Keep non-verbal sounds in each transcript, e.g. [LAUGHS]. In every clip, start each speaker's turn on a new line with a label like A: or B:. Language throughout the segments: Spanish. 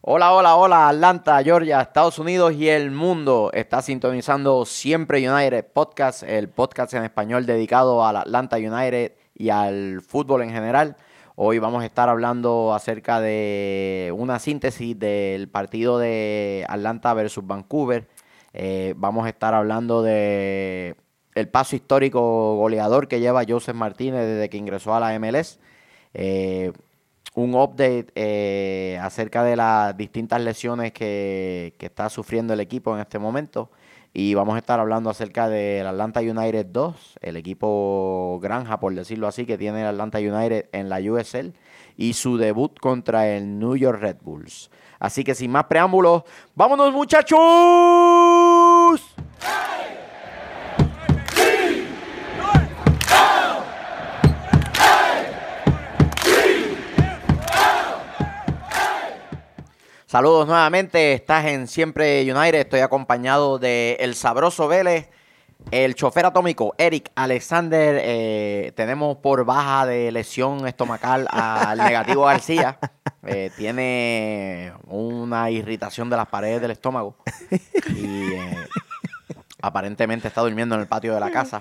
A: Hola, hola, hola, Atlanta, Georgia, Estados Unidos y el mundo. Está sintonizando Siempre United Podcast, el podcast en español dedicado al Atlanta United y al fútbol en general. Hoy vamos a estar hablando acerca de una síntesis del partido de Atlanta versus Vancouver. Eh, vamos a estar hablando de el paso histórico goleador que lleva Joseph Martínez desde que ingresó a la MLS. Eh, un update eh, acerca de las distintas lesiones que, está sufriendo el equipo en este momento. Y vamos a estar hablando acerca del Atlanta United 2, el equipo granja, por decirlo así, que tiene el Atlanta United en la USL y su debut contra el New York Red Bulls. Así que sin más preámbulos, ¡vámonos muchachos! Saludos nuevamente, estás en Siempre United, estoy acompañado de El Sabroso Vélez, el chofer atómico Eric Alexander, eh, tenemos por baja de lesión estomacal [LAUGHS] al negativo García, eh, tiene una irritación de las paredes del estómago y eh, aparentemente está durmiendo en el patio de la casa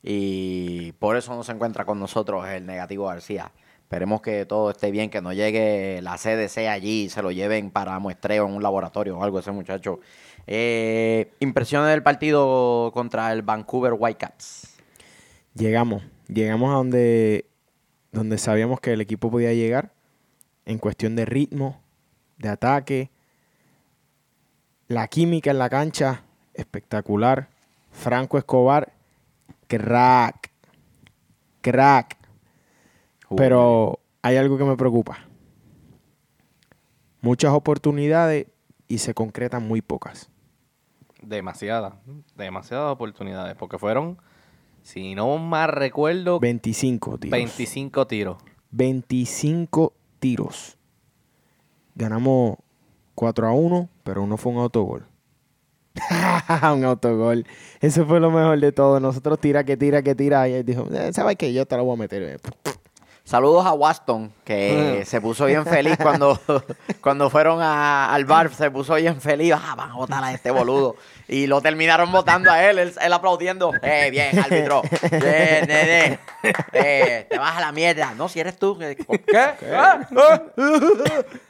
A: y por eso no se encuentra con nosotros el negativo García. Esperemos que todo esté bien, que no llegue la CDC allí y se lo lleven para muestreo en un laboratorio o algo ese muchacho. Eh, impresiones del partido contra el Vancouver Whitecaps.
B: Llegamos, llegamos a donde, donde sabíamos que el equipo podía llegar en cuestión de ritmo, de ataque, la química en la cancha, espectacular. Franco Escobar, crack, crack. Pero hay algo que me preocupa. Muchas oportunidades y se concretan muy pocas.
C: Demasiadas, demasiadas oportunidades, porque fueron, si no más recuerdo,
B: 25 tiros.
C: 25 tiros.
B: 25 tiros. Ganamos 4 a 1, pero uno fue un autogol. [LAUGHS] un autogol. Eso fue lo mejor de todo. Nosotros tira que tira que tira. Y él dijo, eh, ¿sabes qué? Yo te lo voy a meter.
A: Saludos a Waston, que [LAUGHS] se puso bien feliz cuando, [LAUGHS] cuando fueron al bar, se puso bien feliz. Ah, van a votar a este boludo. Y lo terminaron votando a él, él, aplaudiendo. Eh, bien, árbitro. Bien, nene. Eh, te vas a la mierda. No, si eres tú. ¿Qué? [LAUGHS]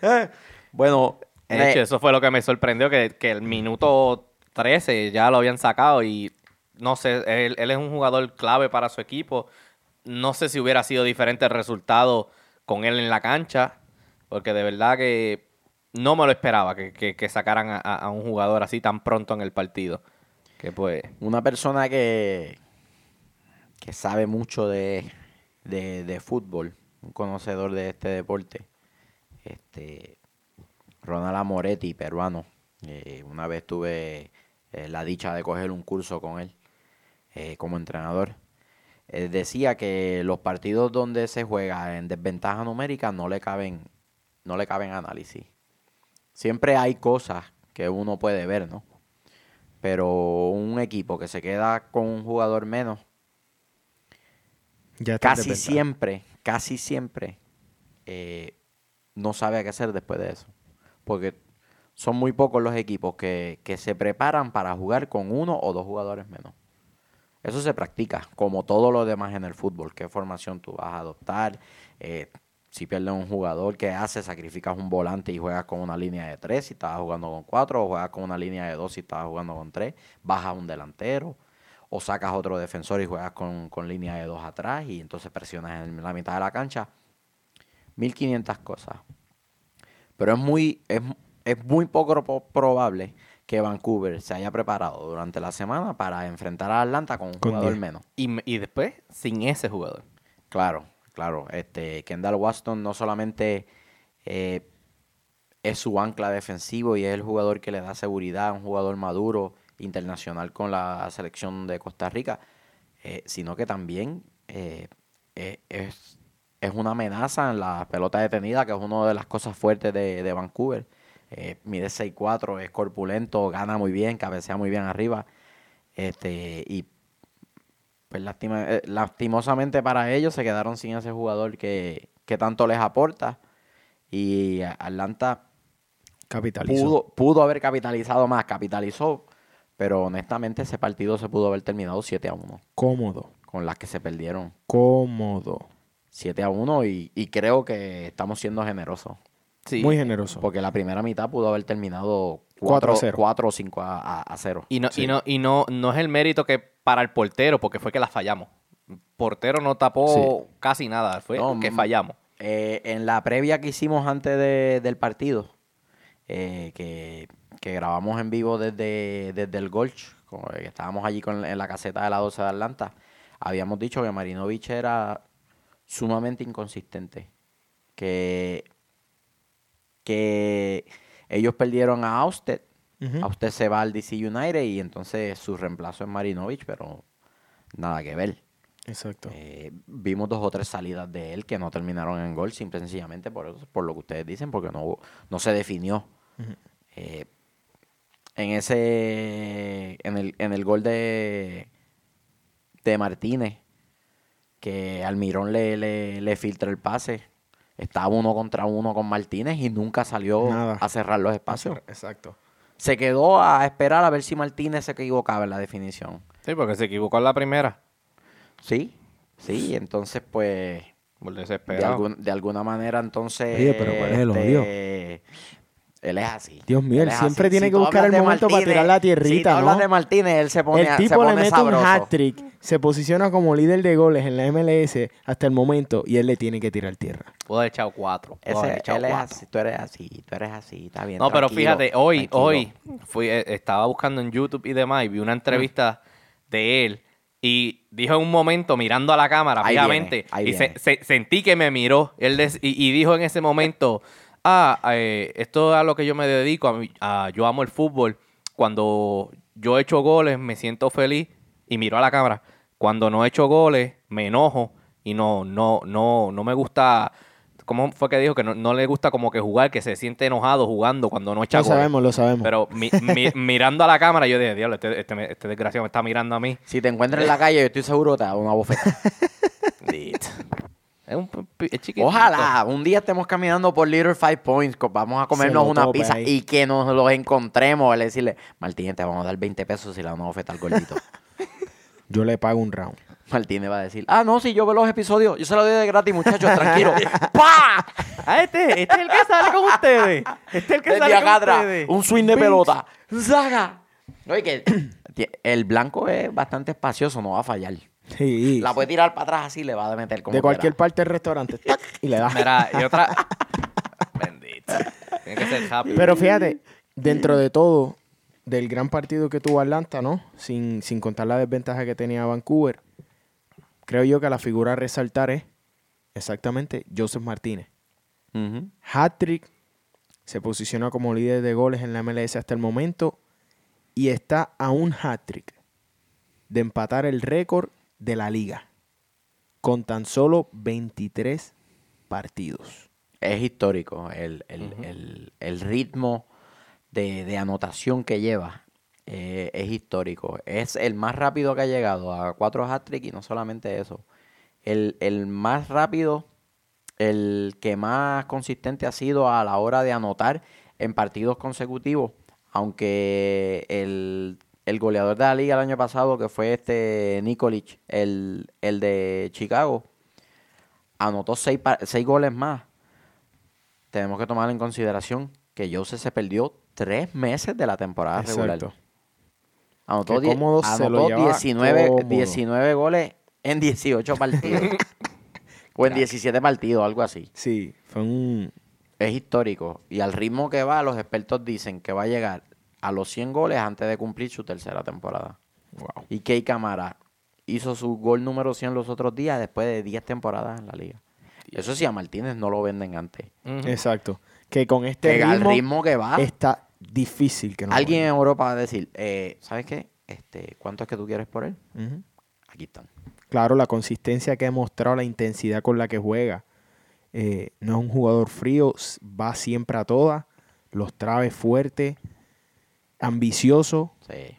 A: ¿Qué?
C: bueno. De hecho, eso fue lo que me sorprendió, que, que, el minuto 13 ya lo habían sacado y no sé, él, él es un jugador clave para su equipo no sé si hubiera sido diferente el resultado con él en la cancha, porque de verdad que no me lo esperaba que, sacaran a, un jugador así tan pronto en el partido. Que pues.
A: Una persona que, que sabe mucho de, fútbol, un conocedor de este deporte, este Ronald Amoretti, peruano. Eh, una vez tuve eh, la dicha de coger un curso con él eh, como entrenador. Eh, decía que los partidos donde se juega en desventaja numérica no le caben, no le caben análisis. Siempre hay cosas que uno puede ver, ¿no? Pero un equipo que se queda con un jugador menos, casi siempre, casi siempre eh, no sabe qué hacer después de eso. Porque son muy pocos los equipos que, que se preparan para jugar con uno o dos jugadores menos. Eso se practica, como todo lo demás en el fútbol. ¿Qué formación tú vas a adoptar? Eh, si pierdes un jugador, ¿qué haces? Sacrificas un volante y juegas con una línea de tres si estabas jugando con cuatro, o juegas con una línea de dos si estabas jugando con tres, bajas un delantero, o sacas otro defensor y juegas con, línea de dos atrás y entonces presionas en la mitad de la cancha. 1500 cosas. Pero es muy, es, es muy poco probable que Vancouver se haya preparado durante la semana para enfrentar a Atlanta con un jugador menos.
C: Y, después sin ese jugador.
A: Claro, claro. Este, Kendall Waston no solamente eh, es su ancla defensivo y es el jugador que le da seguridad, un jugador maduro, internacional con la selección de Costa Rica, eh, sino que también eh, es, es, una amenaza en la pelota detenida, que es una de las cosas fuertes de, de Vancouver eh, mide 6'4, es corpulento, gana muy bien, cabecea muy bien arriba. Este, y pues eh, lastimosamente para ellos se quedaron sin ese jugador que, tanto les aporta. Y Atlanta
B: Capitalizó.
A: pudo, pudo haber capitalizado más, capitalizó, pero honestamente ese partido se pudo haber terminado 7 a 1,
B: Cómodo.
A: con las que se perdieron
B: Cómodo.
A: 7 a 1 y, y creo que estamos siendo generosos.
C: Sí.
B: Muy generoso.
A: Porque la primera mitad pudo haber terminado
B: 4
A: 4,
B: a 0.
A: 4 o 5 a, a, a 0.
C: Y no,
B: Sí.
C: y no, y no, no es el mérito que para el portero, porque fue que la fallamos. Portero no tapó casi nada, fue
A: No,
C: que
A: mm,
C: fallamos.
A: Eh, en la previa que hicimos antes de- del partido, eh, que, que grabamos en vivo desde, desde el Golch, como que estábamos allí con, en la caseta de la 12 de Atlanta, habíamos dicho que Marinovich era sumamente inconsistente. Que, que ellos perdieron a Austed.
B: Ujú.
A: Austed se va al DC United y entonces su reemplazo es Marinovich, pero nada que ver.
B: Exacto.
A: Eh, vimos dos o tres salidas de él que no terminaron en gol, simple y sencillamente por, eso- por lo que ustedes dicen, porque no, no se definió. Eh, en ese, en el, en el gol de, de Martínez, que Almirón le, le, le filtra el pase, estaba uno contra uno con Martínez y nunca salió
B: Nada.
A: a cerrar los espacios.
B: Exacto.
A: Se quedó a esperar a ver si Martínez se equivocaba en la definición.
C: Sí, porque se equivocó en la primera.
A: Sí, sí, entonces pues...
C: Por
A: de,
C: desesperado.
A: algún- de alguna manera entonces
B: Oye, pero ¿cuál es el
A: este, él es así
B: Dios mío, él siempre
A: así.
B: tiene que buscar el momento para tirar la
A: si
B: tierrita,
A: hablas
B: ¿no?
A: de Martínez él se pone
B: el
A: se
B: tipo
A: pone
B: le mete
A: sabroso.
B: un hat-trick, se posiciona como líder de goles en la MLS hasta el momento y él le tiene que tirar tierra.
C: Haber echado cuatro. pudo
A: Ese-
C: haber echado
A: él es así tú eres así tú eres así está bien
C: No, pero fíjate, hoy,
A: tranquilo.
C: hoy, fui, eh, estaba buscando en YouTube y demás y vi una entrevista de él y dijo en un momento, mirando a la cámara,
A: Ahí
C: fijamente,
A: viene, ahí
C: y se-
A: viene.
C: se- sentí que me miró él des- y, y dijo en ese momento, ah, eh, esto es a lo que yo me dedico, a mí- a- yo amo el fútbol, cuando yo he hecho goles me siento feliz y miró a la cámara, cuando no he hecho goles me enojo y no, no, no, no me gusta... ¿Cómo fue que dijo? Que no, no le gusta como que jugar, que se siente enojado jugando cuando no echa
B: Lo
C: goles.
B: sabemos, lo sabemos.
C: Pero mi- mi- [LAUGHS] mirando a la cámara, yo dije, diablo, este, este, este desgraciado me está mirando a mí.
A: si te encuentras en la calle yo estoy seguro te da una bofeta [LAUGHS]
C: Es un pi- pi- es chiquitito.
A: ojalá un día estemos caminando por Little Five Points vamos a comernos una
B: tope
A: pizza
B: ahí.
A: y que nos los encontremos y decirle Martínez te vamos a dar 20 pesos si le damos una bofeta al gordito [LAUGHS]
B: Yo le pago un round.
A: Martínez va a decir, ah, no, si yo veo los episodios, yo se los doy de gratis, muchachos, tranquilo. [LAUGHS] [LAUGHS] ¡Pah!
C: Ah, este, este es el que sale con ustedes. Este es el que
A: Desde
C: sale
A: acá
C: con ustedes.
A: un swing de pelota. ¡Zaga! Oye, que el blanco es bastante espacioso, no va a fallar.
B: Sí.
A: La puede tirar para atrás así, le va a meter como
B: de cualquier
A: quiera.
B: parte del restaurante. [LAUGHS] ¡tac! y le da.
C: Mira, y otra. [LAUGHS] Bendito. Tiene que ser happy.
B: Pero fíjate, dentro de todo, del gran partido que tuvo Atlanta, ¿no? Sin, sin contar la desventaja que tenía Vancouver, creo yo que la figura a resaltar es exactamente Joseph Martínez.
A: Ujú.
B: Hat-trick, se posiciona como líder de goles en la MLS hasta el momento y está a un hat-trick de empatar el récord de la liga con tan solo 23 partidos.
A: Es histórico el, el- el- el ritmo de, de anotación que lleva. eh, es histórico. Es el más rápido que ha llegado a cuatro hat-trick y no solamente eso. El, el más rápido, el que más consistente ha sido a la hora de anotar en partidos consecutivos. Aunque el, el goleador de la liga el año pasado, que fue este Nikolic, el, el de Chicago, anotó seis, seis goles más tenemos que tomar en consideración que Jose se perdió tres meses de la temporada regular. Anotó, die- anotó
B: llevaba
A: 19,
B: cómodo.
A: 19 goles en 18 partidos. [LAUGHS] o en 17 partidos, algo así.
B: Sí, fue un...
A: Es histórico. Y al ritmo que va, los expertos dicen que va a llegar a los 100 goles antes de cumplir su tercera temporada.
B: Wow.
A: Y Kei Camara hizo su gol número 100 los otros días después de 10 temporadas en la liga. Eso sí, a Martínez no lo venden antes.
B: Exacto. Que con este
A: Que
B: ritmo,
A: ritmo que va.
B: está difícil que no
A: Alguien en. Europa va a decir, eh, ¿sabes qué? Este, ¿Cuánto es que tú quieres por él? Aquí están.
B: Claro, la consistencia que ha mostrado, la intensidad con la que juega. Eh, no es un jugador frío, va siempre a todas, los traves fuerte, ambicioso.
A: Sí.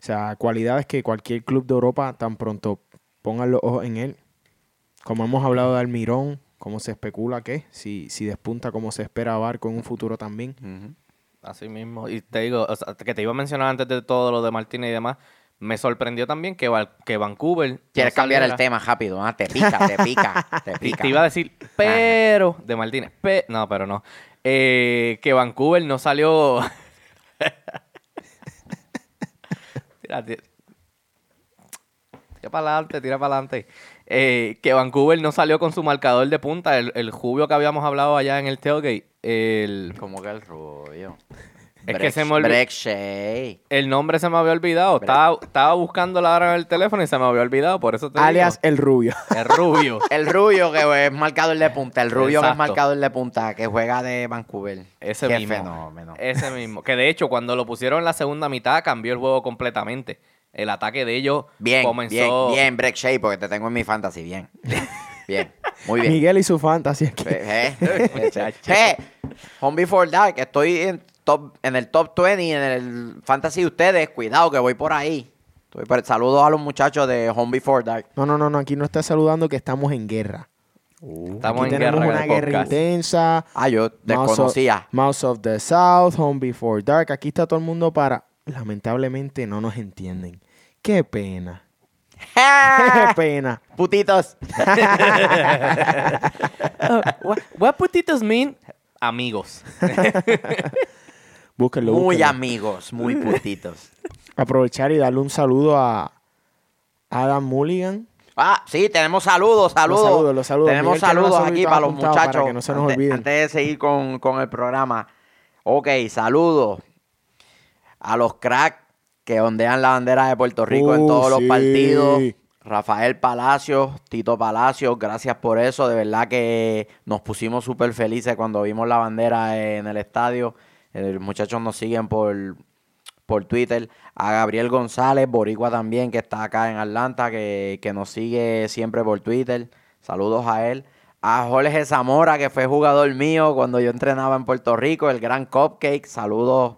B: O sea, cualidades que cualquier club de Europa tan pronto pongan los ojos en él. Como hemos hablado de Almirón, como se especula que, si, si despunta como se espera Barco en un futuro también.
C: Así mismo. Y te digo, o sea, que te iba a mencionar antes de todo lo de Martínez y demás, me sorprendió también que, que Vancouver...
A: Quieres
C: no
A: cambiar el tema rápido, ¿ah? Te pica, te pica, te [LAUGHS]
C: Y
A: pica.
C: te iba a decir, pero, de Martínez, pe- no, pero no. Eh, que Vancouver no salió. Tira, tira. Para adelante, tira para adelante. Eh, que Vancouver no salió con su marcador de punta, el, el que habíamos hablado allá en el tailgate. El,
A: Como que el rubio.
C: Es que se me olvi-
A: Break Shea.
C: el nombre se me había olvidado. Estaba, estaba buscando la hora en el teléfono y se me había olvidado, por eso te
B: Alias
C: digo.
B: el rubio. [LAUGHS]
C: El rubio. [LAUGHS]
A: El rubio que es marcador de punta. El rubio que es
C: Exacto.
A: marcador de punta, que juega de Vancouver.
C: Ese
A: Qué
C: mismo.
A: fenómeno.
C: Ese mismo. Que de hecho, cuando lo pusieron en la segunda mitad, cambió el juego completamente. El ataque de ellos
A: Bien,
C: comenzó.
A: bien, bien, Break Shea, porque te tengo en mi fantasy. Bien. [LAUGHS] Bien. Muy bien.
B: Miguel y su fantasy aquí.
A: Eh, eh, eh, eh, Home Before Dark, estoy en, top, en el top 20 en el fantasy de ustedes. Cuidado que voy por ahí. Estoy por- saludos a los muchachos de Home Before Dark.
B: No, no, no, no, aquí no está saludando que estamos en guerra.
C: Estamos
B: aquí
C: en
B: tenemos
C: guerra
B: una
C: el
B: guerra
C: podcast.
B: intensa.
A: Ah, yo desconocía.
B: Mouse of, the South, Home Before Dark. Aquí está todo el mundo para. Lamentablemente no nos entienden. Qué pena. [LAUGHS] Qué [LAUGHS] pena.
A: Putitos. [LAUGHS]
C: what, what putitos mean? Amigos.
B: Búsquenlo.
A: Muy
B: búsquenlo.
A: amigos, muy [LAUGHS] putitos.
B: Aprovechar y darle un saludo a Adam Mulligan.
A: Ah, sí, tenemos saludos, saludos.
B: Los saludos, los saludos.
A: Tenemos
B: Miguel
A: saludos aquí para los
B: para
A: muchachos.
B: que no se nos
A: antes,
B: olviden.
A: antes de seguir con, con el programa. Ok, saludos a los cracks que ondean la bandera de Puerto Rico en
B: Uh,
A: todos los partidos. Rafael Palacios, Tito Palacios, gracias por eso. De verdad que nos pusimos súper felices cuando vimos la bandera en el estadio. Los muchachos nos siguen por, por Twitter. A Gabriel González, Boricua también, que está acá en Atlanta, que, que nos sigue siempre por Twitter. Saludos a él. A Jorge Zamora, que fue jugador mío cuando yo entrenaba en Puerto Rico, el gran Cupcake. Saludos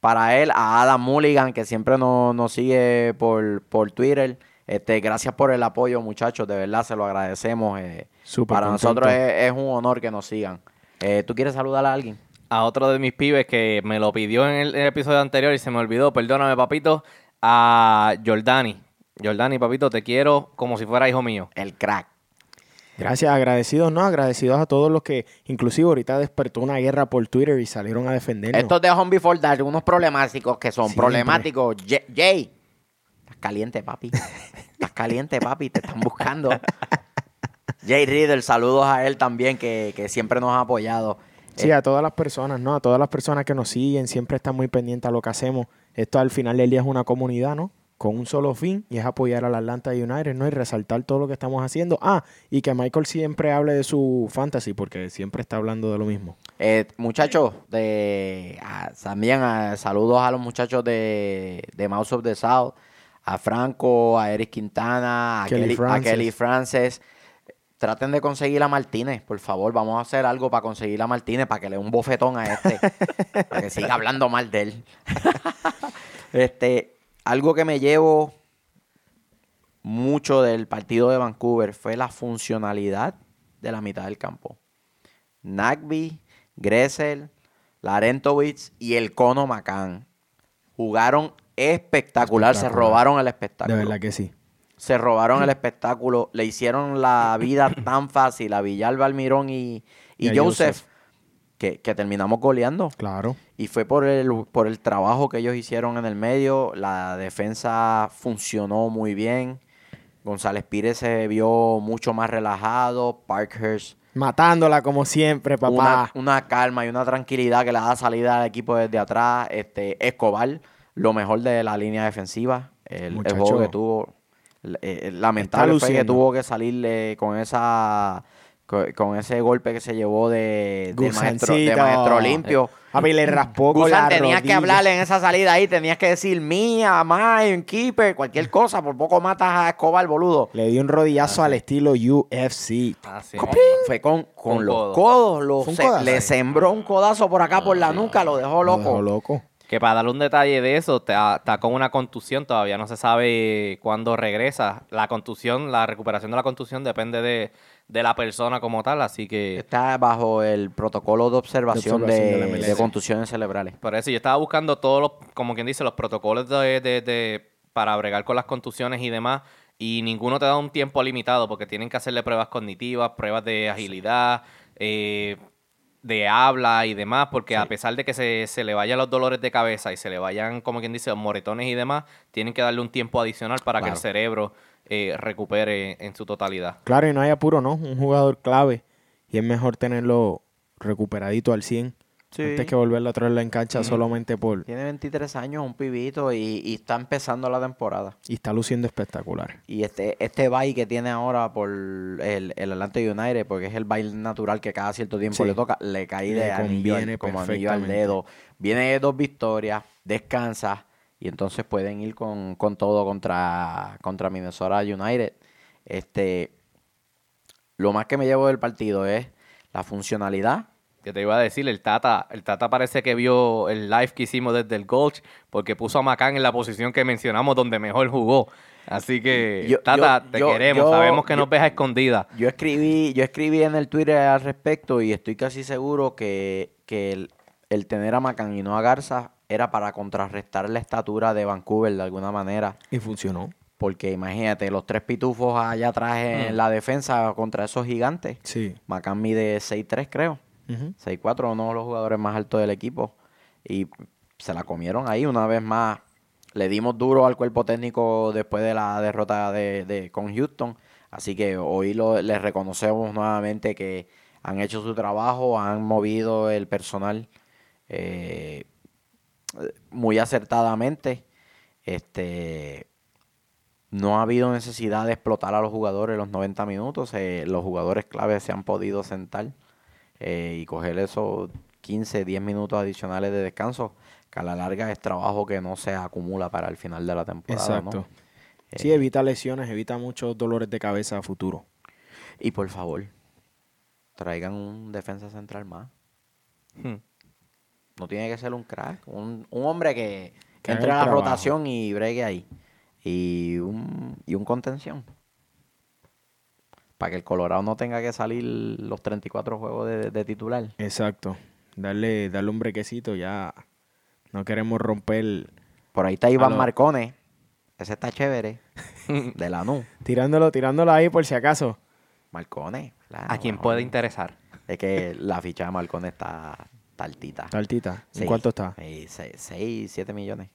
A: para él. A Adam Mulligan, que siempre nos, nos sigue por, por Twitter. Este, gracias por el apoyo, muchachos. De verdad, se lo agradecemos. eh, para
B: contento.
A: nosotros es, es un honor que nos sigan. Eh, ¿Tú quieres saludar a alguien?
C: A otro de mis pibes que me lo pidió en el, en el episodio anterior y se me olvidó. Perdóname, papito. A Jordani. Jordani, papito, te quiero como si fuera hijo mío.
A: El crack.
B: Gracias, agradecidos, ¿no? Agradecidos a todos los que, inclusive ahorita despertó una guerra por Twitter y salieron a defendernos.
A: Estos de Home Before Dark, unos problemáticos que son
B: Siempre.
A: problemáticos. Jay, estás caliente, papi. Estás caliente, papi. Te están buscando. [LAUGHS] Jay Reader, saludos a él también, que, que siempre nos ha apoyado.
B: Sí, a todas las personas, ¿no? A todas las personas que nos siguen, siempre están muy pendientes a lo que hacemos. Esto al final del día es una comunidad, ¿no? Con un solo fin y es apoyar al Atlanta United, ¿no? Y resaltar todo lo que estamos haciendo. Ah, y que Michael siempre hable de su fantasy, porque siempre está hablando de lo mismo.
A: Eh, muchachos, de, también ah, saludos a los muchachos de, de Mouse of the South, a Franco, a Eric Quintana, a
B: Kelly
A: Kelly, a. Kelly Francis. Traten de conseguir a Martínez, por favor. Vamos a hacer algo para conseguir a Martínez, para que le dé un bofetón a este, [LAUGHS] para que siga hablando mal de él. [LAUGHS] este, algo que me llevo mucho del partido de Vancouver fue la funcionalidad de la mitad del campo. Nagby, Gressel, Larentowicz y el Cono Macán jugaron espectacular, se
B: Espectacular.
A: robaron el
B: De
A: espectáculo.
B: verdad que sí.
A: Se robaron el espectáculo, le hicieron la [COUGHS] vida tan fácil a Villalba Almirón y, y, Joseph,
B: Joseph.
A: Que, que terminamos goleando.
B: Claro.
A: Y fue por el, por el trabajo que ellos hicieron en el medio. La defensa funcionó muy bien. González Pires se vio mucho más relajado. Parkhurst
B: Matándola como siempre, papá.
A: una calma y una tranquilidad que le da salida al equipo desde atrás. Este, Escobar, lo mejor de la línea defensiva. El, el juego que tuvo. Eh, lamentable fue que tuvo que salirle con esa con, con ese golpe que se llevó de, de maestro, de maestro limpio.
B: Papi, le raspó con
A: Gusan,
B: la
A: tenías que hablarle en esa salida ahí, tenías que decir mía, mine, keeper, cualquier cosa, por poco matas a Escobar, boludo.
B: Le dio un rodillazo al estilo UFC.
A: Fue con, con los
C: codo.
A: codos, lo
B: un
A: se- le sembró un codazo por acá, por la nuca, lo dejó
B: Lo
A: loco.
B: dejó loco.
C: Que para darle un detalle de eso, está, está con una contusión, todavía no se sabe cuándo regresa. La contusión, la recuperación de la contusión depende de, de la persona como tal, así que...
A: Está bajo el protocolo de observación de,
B: observación de
A: de contusiones cerebrales.
C: Por eso yo estaba buscando todos los, como quien dice, los protocolos de, de- de- para bregar con las contusiones y demás, y ninguno te da un tiempo limitado porque tienen que hacerle pruebas cognitivas, pruebas de agilidad, eh, de habla y demás, porque a pesar de que se, se le vayan los dolores de cabeza y se le vayan, como quien dice, los moretones y demás, tienen que darle un tiempo adicional para que el cerebro eh, recupere en su totalidad.
B: Claro, y no hay apuro, ¿no? Un jugador clave. Y es mejor tenerlo recuperadito al 100
A: Sí.
B: antes que volverlo a traerlo en cancha solamente por...
A: Tiene 23 años, un pibito, y, y está empezando la temporada.
B: Y está luciendo espectacular.
A: Y este, este bye que tiene ahora por el, el Atlanta United, porque es el baile natural que cada cierto tiempo
B: Sí.
A: le toca, le cae
B: Le
A: de anillo al-
B: conviene
A: como anillo al dedo. Viene de dos victorias, descansa, y entonces pueden ir con, con todo contra, contra Minnesota United. Este, lo más que me llevo del partido es la funcionalidad.
C: Que te iba a decir, el Tata, el Tata parece que vio el live que hicimos desde el Gulch, porque puso a Macán en la posición que mencionamos donde mejor jugó. Así que,
A: Yo-
C: Tata,
A: yo-
C: te
A: yo-
C: queremos,
A: yo-
C: sabemos que
A: yo-
C: nos ves a escondida.
A: Yo escribí, yo escribí en el Twitter al respecto y estoy casi seguro que, que el, el tener a Macan y no a Garza era para contrarrestar la estatura de Vancouver de alguna manera.
B: Y funcionó.
A: Porque imagínate, los tres pitufos allá atrás en
C: Mm.
A: la defensa contra esos gigantes.
B: Sí.
A: Macan mide 6'3 creo.
B: Ujú.
A: 6'4, uno de los jugadores más altos del equipo. Y se la comieron ahí una vez más. Le dimos duro al cuerpo técnico después de la derrota de, de- con Houston. Así que hoy lo, les reconocemos nuevamente que han hecho su trabajo, han movido el personal eh, muy acertadamente. Este no ha habido necesidad de explotar a los jugadores los 90 minutos. eh, los jugadores claves se han podido sentar eh, y coger esos 15, 10 minutos adicionales de descanso, que a la larga es trabajo que no se acumula para el final de la temporada. ¿no?
B: Exacto. Sí,
A: Eh,
B: evita lesiones, evita muchos dolores de cabeza a futuro.
A: Y por favor, traigan un defensa central más.
C: Hmm.
A: No tiene que ser un crack, un, un hombre que, entre a la
B: trabajo.
A: rotación y bregue ahí. Y un, y un contención. Para que el Colorado no tenga que salir los 34 juegos de, de titular.
B: Exacto. Darle, darle un brequecito, ya no queremos romper.
A: Por ahí está Iván
B: lo-
A: Marcones. Ese está chévere. de la NU. [LAUGHS]
B: Tirándolo, tirándolo ahí por si acaso.
A: Marcones. claro,
C: A quien
A: no.
C: puede interesar.
A: Es que la ficha de Marcones está, está altita.
B: Taltita. ¿En
A: Sí.
B: cuánto está?
A: 6, 7 millones.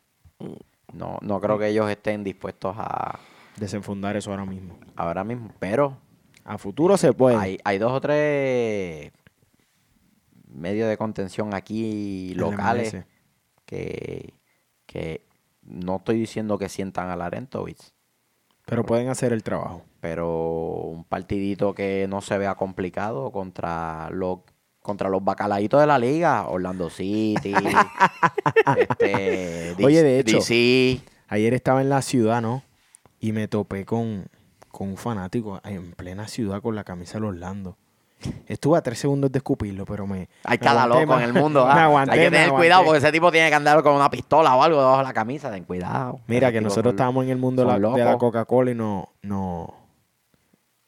A: No, no creo que ellos estén dispuestos a
B: Desenfundar eso ahora mismo.
A: ahora mismo. Pero
B: A futuro se puede.
A: hay, hay dos o tres medios de contención aquí locales que, que no estoy diciendo que sientan a Larentovich,
B: Pero pueden hacer el trabajo.
A: pero un partidito que no se vea complicado contra los contra los bacalaitos de la liga, Orlando City, [LAUGHS] este,
B: Oye, de hecho,
A: DC.
B: Ayer estaba en la ciudad, ¿no? Y me topé con, con un fanático en plena ciudad con la camisa del Orlando. Estuve a tres segundos de escupirlo, pero me.
A: Hay
B: me
A: cada loco en el mundo. [LAUGHS] ¿ah?
B: aguanté,
A: Hay que tener cuidado porque ese tipo tiene que andar con una pistola o algo debajo de la camisa. Ten cuidado.
B: Mira, que nosotros estábamos en el mundo de la, de la. Coca-Cola y no. no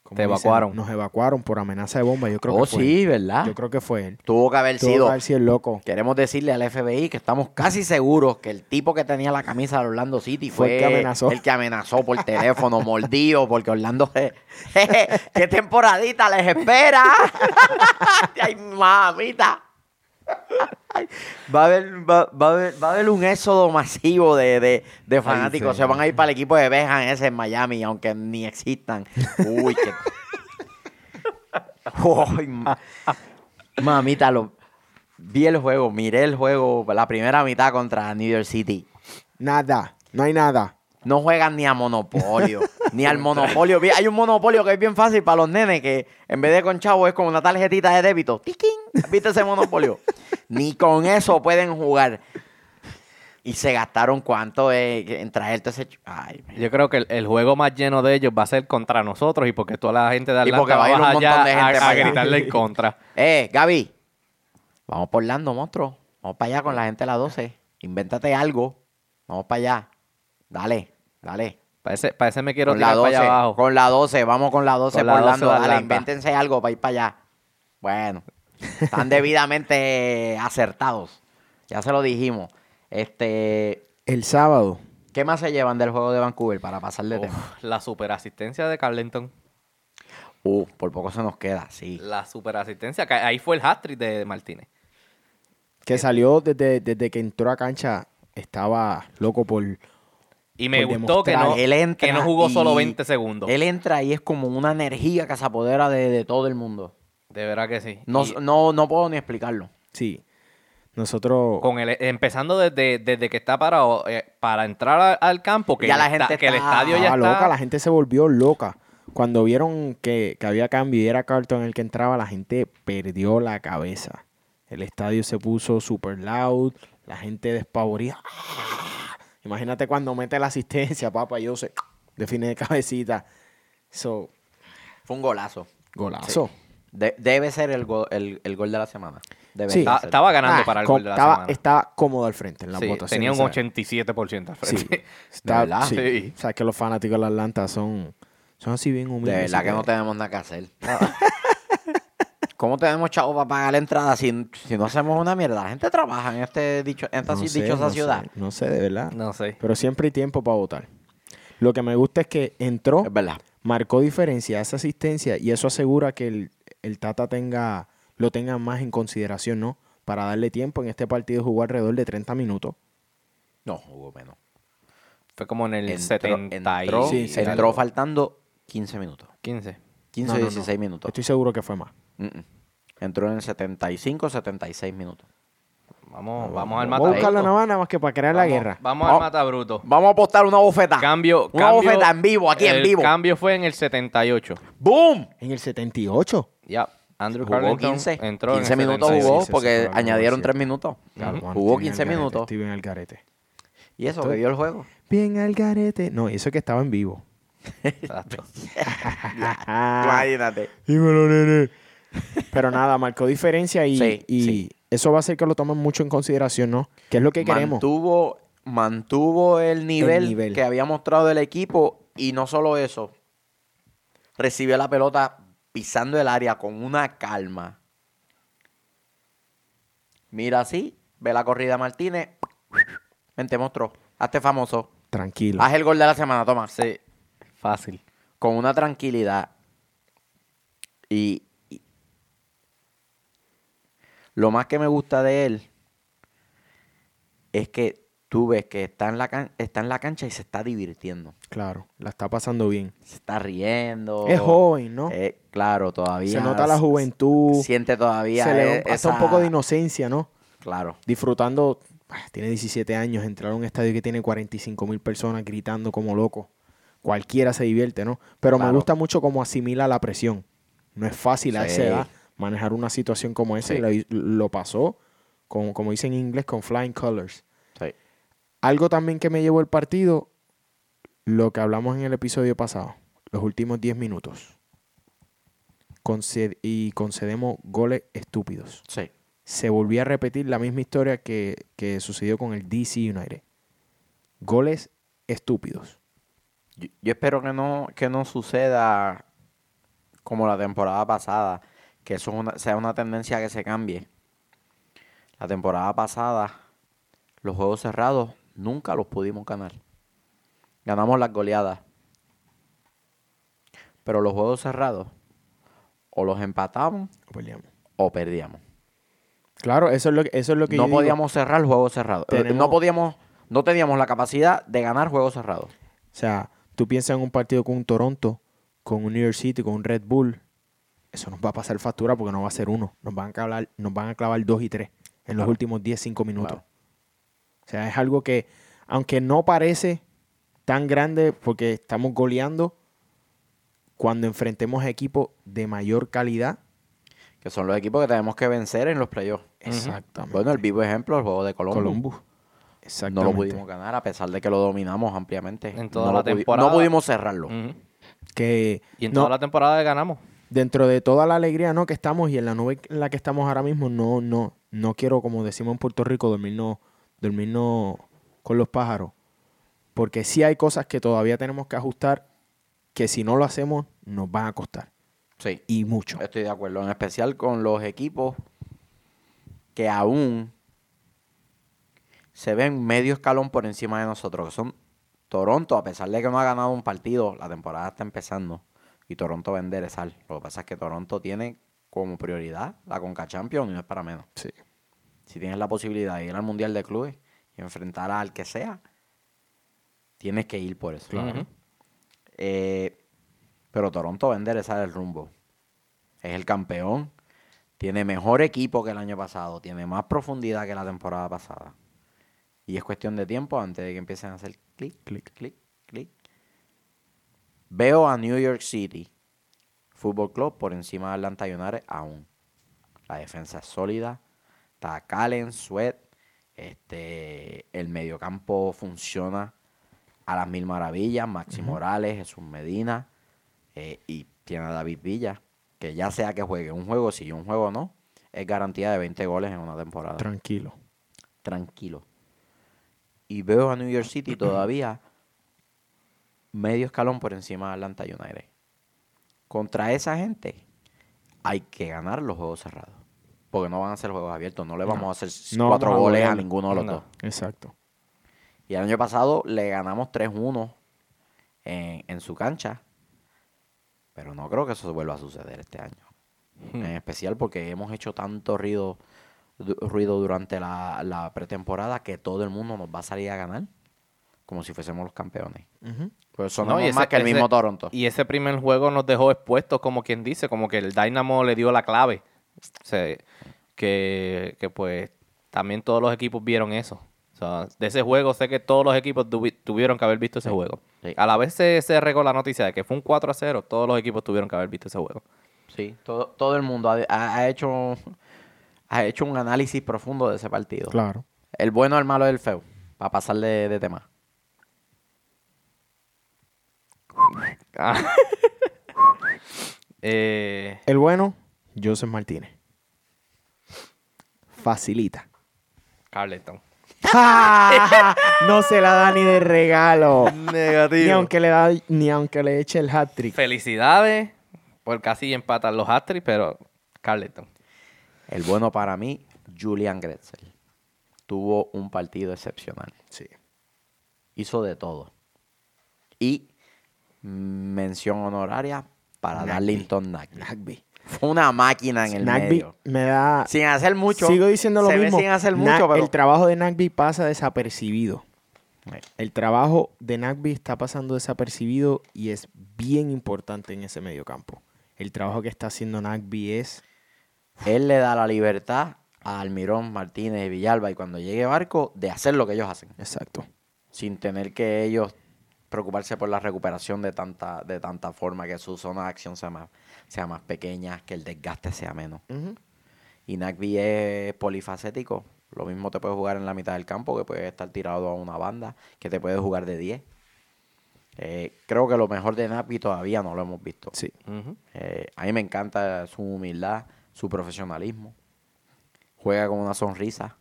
B: ¿cómo
C: Te
B: dicen?
C: evacuaron.
B: Nos evacuaron por amenaza de bomba. Yo creo
A: Oh,
B: que fue
A: sí,
B: él.
A: ¿verdad?
B: Yo creo que fue él.
A: Tuvo que haber
B: Tuvo que
A: sido.
B: haber sido el loco.
A: Queremos decirle al FBI que estamos casi seguros que el tipo que tenía la camisa de Orlando City
B: Fue
A: fue,
B: el que amenazó.
A: el que amenazó por teléfono, [LAUGHS] mordido, porque Orlando. ¿Qué temporadita les espera? [LAUGHS] ¡Ay, mamita! Va a, haber, va, va a haber, va a haber un éxodo masivo de, de, de fanáticos.
B: sí.
A: Se van a ir para el equipo de Bejan ese en Miami, aunque ni existan. Uy, qué. [LAUGHS] Uy, ma- mamita, lo, vi el juego, miré el juego, la primera mitad contra New York City.
B: Nada. No hay nada.
A: No juegan ni a Monopolio, ni al Monopolio. Hay un Monopolio que es bien fácil para los nenes, que en vez de con chavo es como una tarjetita de débito. ¡Tiquín! ¿Viste ese Monopolio? [LAUGHS] ni con eso pueden jugar. Y se gastaron cuánto en traerte ese... ch- Ay.
C: Yo creo que el, el juego más lleno de ellos va a ser contra nosotros y porque toda la gente de Atlanta
A: porque va a ir un montón de gente
C: a, a gritarle en [LAUGHS] contra.
A: Eh, Gaby, vamos por Orlando, monstruo. Vamos para allá con la gente de la 12. Invéntate algo. Vamos para allá. Dale, dale.
C: Parece, parece me quiero
A: Con la
C: tirar para
A: 12,
C: allá abajo.
A: con la 12, vamos con la 12
C: Con la
A: por
C: 12
A: Lando.
C: de
A: Dale,
C: Atlanta.
A: invéntense algo para ir para allá. Bueno, [LAUGHS] están debidamente acertados. Ya se lo dijimos. Este,
B: El sábado,
A: ¿qué más se llevan del juego de Vancouver para pasar de tema?
C: Uf, la superasistencia de Carlenton.
A: Uh, por poco se nos queda, sí.
C: La superasistencia. que Ahí fue el hat-trick de Martínez.
B: que salió desde, desde que entró a cancha, estaba loco por...
C: Y me gustó que no,
A: Él entra
C: que no jugó solo 20 segundos.
A: Él entra y es como una energía que se apodera de, de todo el mundo.
C: De verdad que sí.
A: No,
C: Y
A: no, no puedo ni explicarlo.
B: Sí. Nosotros...
C: con el, empezando desde, desde que está parado eh, para entrar a- al campo, que,
A: Ya
C: el
A: la gente
C: que el estadio ya
B: Estaba
C: está.
B: loca, la gente se volvió loca. Cuando vieron que, que había cambio y era Carlton el que entraba, la gente perdió la cabeza. El estadio se puso super loud, la gente despavorida. Imagínate cuando mete la asistencia, [LAUGHS] papá, yo sé, define de cabecita. So,
A: Fue un golazo.
B: golazo.
A: De- debe ser el, go- el, el gol de la semana. Debe
B: Sí.
C: Estaba ganando
B: Ah,
C: para el gol de la
B: estaba,
C: semana.
B: estaba cómodo al frente en la
C: Sí,
B: votación.
C: tenía un
B: esa.
C: 87% al
B: Sí,
C: frente. [LAUGHS]
B: está-
A: verdad?
B: sí.
C: Sí.
B: O sea, que los fanáticos de Atlanta son, son así bien
A: De
B: humildes.
A: verdad que no tenemos nada que hacer. [LAUGHS] ¿Cómo tenemos chavos para pagar la entrada si, si no hacemos una mierda? La gente trabaja en, este dicho, en esta
B: No
A: si-
B: sé,
A: dichosa
B: no
A: ciudad.
B: sé, no sé, de verdad.
C: No sé.
B: Pero siempre hay tiempo para votar. Lo que me gusta es que entró,
A: Es verdad.
B: marcó diferencia, esa asistencia, y eso asegura que el, el Tata tenga, lo tenga más en consideración, ¿no? Para darle tiempo en este partido jugó alrededor de 30 minutos.
A: No, jugó menos.
C: Fue como en el
A: Entró,
C: 70 y
A: entró,
B: Sí, sí,
A: entró faltando 15 minutos.
C: 15.
A: 15
B: No,
A: o
B: no, no.
A: 16 minutos.
B: Estoy seguro que fue más.
A: Mm, mm. Entró en 75 76 minutos.
C: Vamos, vamos al
B: Vamos a
C: mata
B: buscarlo
C: bruto.
B: nada más, nada más que para crear la
C: Vamos-
B: guerra.
C: Vamos
A: Vamos.
C: al mata bruto.
A: Vamos a apostar una bofeta.
C: Cambio,
A: Una
C: cambio-
A: bofeta en vivo, aquí en
C: el
A: vivo.
C: cambio fue en el 78.
A: ¡Boom!
B: En el 78.
C: Ya. Andrew
A: Jugó
C: Carleton
A: 15.
C: entró
A: 15
C: en el
A: minutos
C: 78.
A: jugó
B: Sí, sí,
A: porque
B: sí, fue
A: añadieron
B: cierto.
A: 3 minutos.
B: Claro,
A: Jugó
B: estoy bien
A: 15
B: al garete,
A: minutos.
B: Estoy bien al garete.
A: Y eso, que dio el juego.
B: Bien al garete. No, eso es que estaba en vivo. [LAUGHS]
C: Exacto. [LAUGHS]
A: Imagínate.
B: Dímelo, nene. Pero nada, marcó diferencia y,
A: Sí,
B: y
A: sí.
B: eso va a hacer que lo tomen mucho en consideración, ¿no? Que es lo que queremos.
A: Mantuvo, mantuvo el nivel,
B: nivel.
A: que había mostrado el equipo y no solo eso, recibió la pelota pisando el área con una calma. Mira así, ve la corrida Martínez, vente monstruo, hazte famoso,
B: Tranquilo.
A: haz el gol de la semana, toma.
C: Sí. Fácil.
A: Con una tranquilidad y lo más que me gusta de él es que tú ves que está en la, can- está en la cancha y se está divirtiendo.
B: Claro, la está pasando bien.
A: Se está riendo.
B: Es joven, ¿no?
A: Eh, claro, todavía.
B: Se nota la juventud.
A: Siente todavía.
B: Se le
A: eh,
B: ve hasta un
A: esa-
B: poco de inocencia, ¿no?
A: Claro.
B: Disfrutando. Tiene 17 años, entrar a un estadio que tiene 45 mil personas gritando como loco. Cualquiera se divierte, ¿no? Pero me gusta mucho cómo asimila la presión. No es fácil a esa edad manejar una situación como esa.
A: Sí.
B: y Lo, lo pasó, con, como dicen en inglés, con flying colors.
A: Sí.
B: Algo también que me llevó el partido, lo que hablamos en el episodio pasado, los últimos 10 minutos. Conced- y concedemos goles estúpidos.
A: Sí.
B: Se volvió a repetir la misma historia que, que sucedió con el DC United. Goles estúpidos.
A: Yo, yo espero que no, que no suceda como la temporada pasada, que eso es una- sea una tendencia que se cambie. La temporada pasada, los juegos cerrados nunca los pudimos ganar. Ganamos las goleadas. Pero los juegos cerrados o los empatamos o perdíamos.
B: Claro, eso es lo, que- eso es lo que yo
A: No
B: digo.
A: podíamos cerrar el juego cerrado. Eh,
B: Tenemos-
A: No podíamos, no teníamos la capacidad de ganar juegos cerrados.
B: O sea, tú piensas en un partido con un Toronto, con un New York City, con un Red Bull. Eso nos va a pasar factura porque no va a ser uno. Nos van a clavar, nos van a clavar dos y tres en los
A: Claro.
B: últimos 10, 5 minutos.
A: Claro.
B: O sea, es algo que, aunque no parece tan grande porque estamos goleando, cuando enfrentemos a equipos de mayor calidad,
A: Que son los equipos que tenemos que vencer en los playoffs.
B: exactamente.
A: Bueno, el vivo ejemplo, el juego de Columbus.
B: Columbus.
A: No lo pudimos ganar a pesar de que lo dominamos ampliamente.
C: En toda
A: no
C: la temporada.
A: No pudimos cerrarlo.
B: Que
C: Y en
B: no-
C: toda la temporada ganamos.
B: Dentro de toda la alegría ¿no? que estamos y en la nube en la que estamos ahora mismo, no, no, no quiero, como decimos en Puerto Rico, dormirnos, dormirnos con los pájaros. Porque sí hay cosas que todavía tenemos que ajustar que si no lo hacemos nos van a costar.
A: Sí.
B: Y mucho.
A: Estoy de acuerdo, en especial con los equipos que aún se ven medio escalón por encima de nosotros, que son Toronto, a pesar de que no ha ganado un partido, la temporada está empezando y Toronto va a enderezar. Lo que pasa es que Toronto tiene como prioridad la Conca Champions y no es para menos.
B: Sí.
A: Si tienes la posibilidad de ir al Mundial de Clubes y enfrentar al que sea, tienes que ir por eso.
C: Claro.
A: Eh, pero Toronto va a enderezar el rumbo. Es el campeón. Tiene mejor equipo que el año pasado. Tiene más profundidad que la temporada pasada. Y es cuestión de tiempo antes de que empiecen a hacer clic, clic, clic, clic. Veo a New York City Football Club por encima de Atlanta United aún. La defensa es sólida. Está Calen, Sweat. Este, el mediocampo funciona a las mil maravillas. Maxi Morales, Jesús Medina. eh, y tiene a David Villa. Que ya sea que juegue un juego, sí, un juego no. Es garantía de 20 goles en una temporada
B: Tranquilo.
A: tranquilo. Y veo a New York City [CLEARS THROAT] todavía medio escalón por encima de Atlanta United. Contra esa gente hay que ganar los juegos cerrados. Porque no van a ser juegos abiertos. No le vamos
B: No.
A: a hacer
B: No
A: cuatro
B: a
A: goles a ninguno de los
C: No.
A: dos.
B: Exacto.
A: Y el año pasado le ganamos 3-1 en, en su cancha. Pero no creo que eso vuelva a suceder este año.
C: Hmm.
A: En especial porque hemos hecho tanto ruido, ruido durante la, la pretemporada que todo el mundo nos va a salir a ganar. Como si fuésemos los campeones.
B: Ujú.
A: Pues son
C: No, y ese-
A: más que el
C: ese-
A: mismo Toronto.
C: Y ese primer juego nos dejó expuestos, como quien dice, como que el Dynamo le dio la clave. O sea, que, que pues también todos los equipos vieron eso. O sea, de ese juego sé que todos los equipos tuvi- tuvieron que haber visto ese juego.
A: sí.
C: A la vez se, se regó la noticia de que fue un 4 a 0, todos los equipos tuvieron que haber visto ese juego.
A: Sí, todo, todo el mundo ha, ha- hecho, ha hecho un análisis profundo de ese partido.
B: Claro.
A: El bueno, el malo y el feo. Para pasar de, de tema.
C: Ah. [LAUGHS] Eh,
B: El bueno, Joseph Martínez. Facilita.
C: Carleton. [LAUGHS]
B: no se la da ni de regalo.
C: Negativo.
B: Ni aunque le da, ni aunque le eche el hat trick.
C: Felicidades por casi empatar los Astros, pero Carleton.
A: El bueno para mí, Julian Gretzel. Tuvo un partido excepcional.
B: Sí.
A: Hizo de todo. Y mención honoraria para
B: Nagby.
A: Darlington
B: Nagby.
A: Fue una máquina en el
B: Nagby
A: medio.
B: me da.
A: Sin hacer mucho.
B: Sigo diciendo lo
A: se ve
B: mismo.
A: sin hacer
B: Na-
A: mucho, pero...
B: El trabajo de Nagby pasa desapercibido. El trabajo de Nagby está pasando desapercibido y es bien importante en ese mediocampo. El trabajo que está haciendo Nagby es
A: Él le da la libertad a Almirón, Martínez y Villalba y cuando llegue Barco de hacer lo que ellos hacen.
B: exacto.
A: Sin tener que ellos preocuparse por la recuperación de tanta, de tanta forma, que su zona de acción sea más, sea más pequeña, que el desgaste sea menos. Y Nagby es polifacético. Lo mismo te puede jugar en la mitad del campo, que puede estar tirado a una banda, que te puede jugar de 10. Eh, creo que lo mejor de Nagby todavía no lo hemos visto.
B: Sí.
A: Eh, a mí me encanta su humildad, su profesionalismo. Juega con una sonrisa.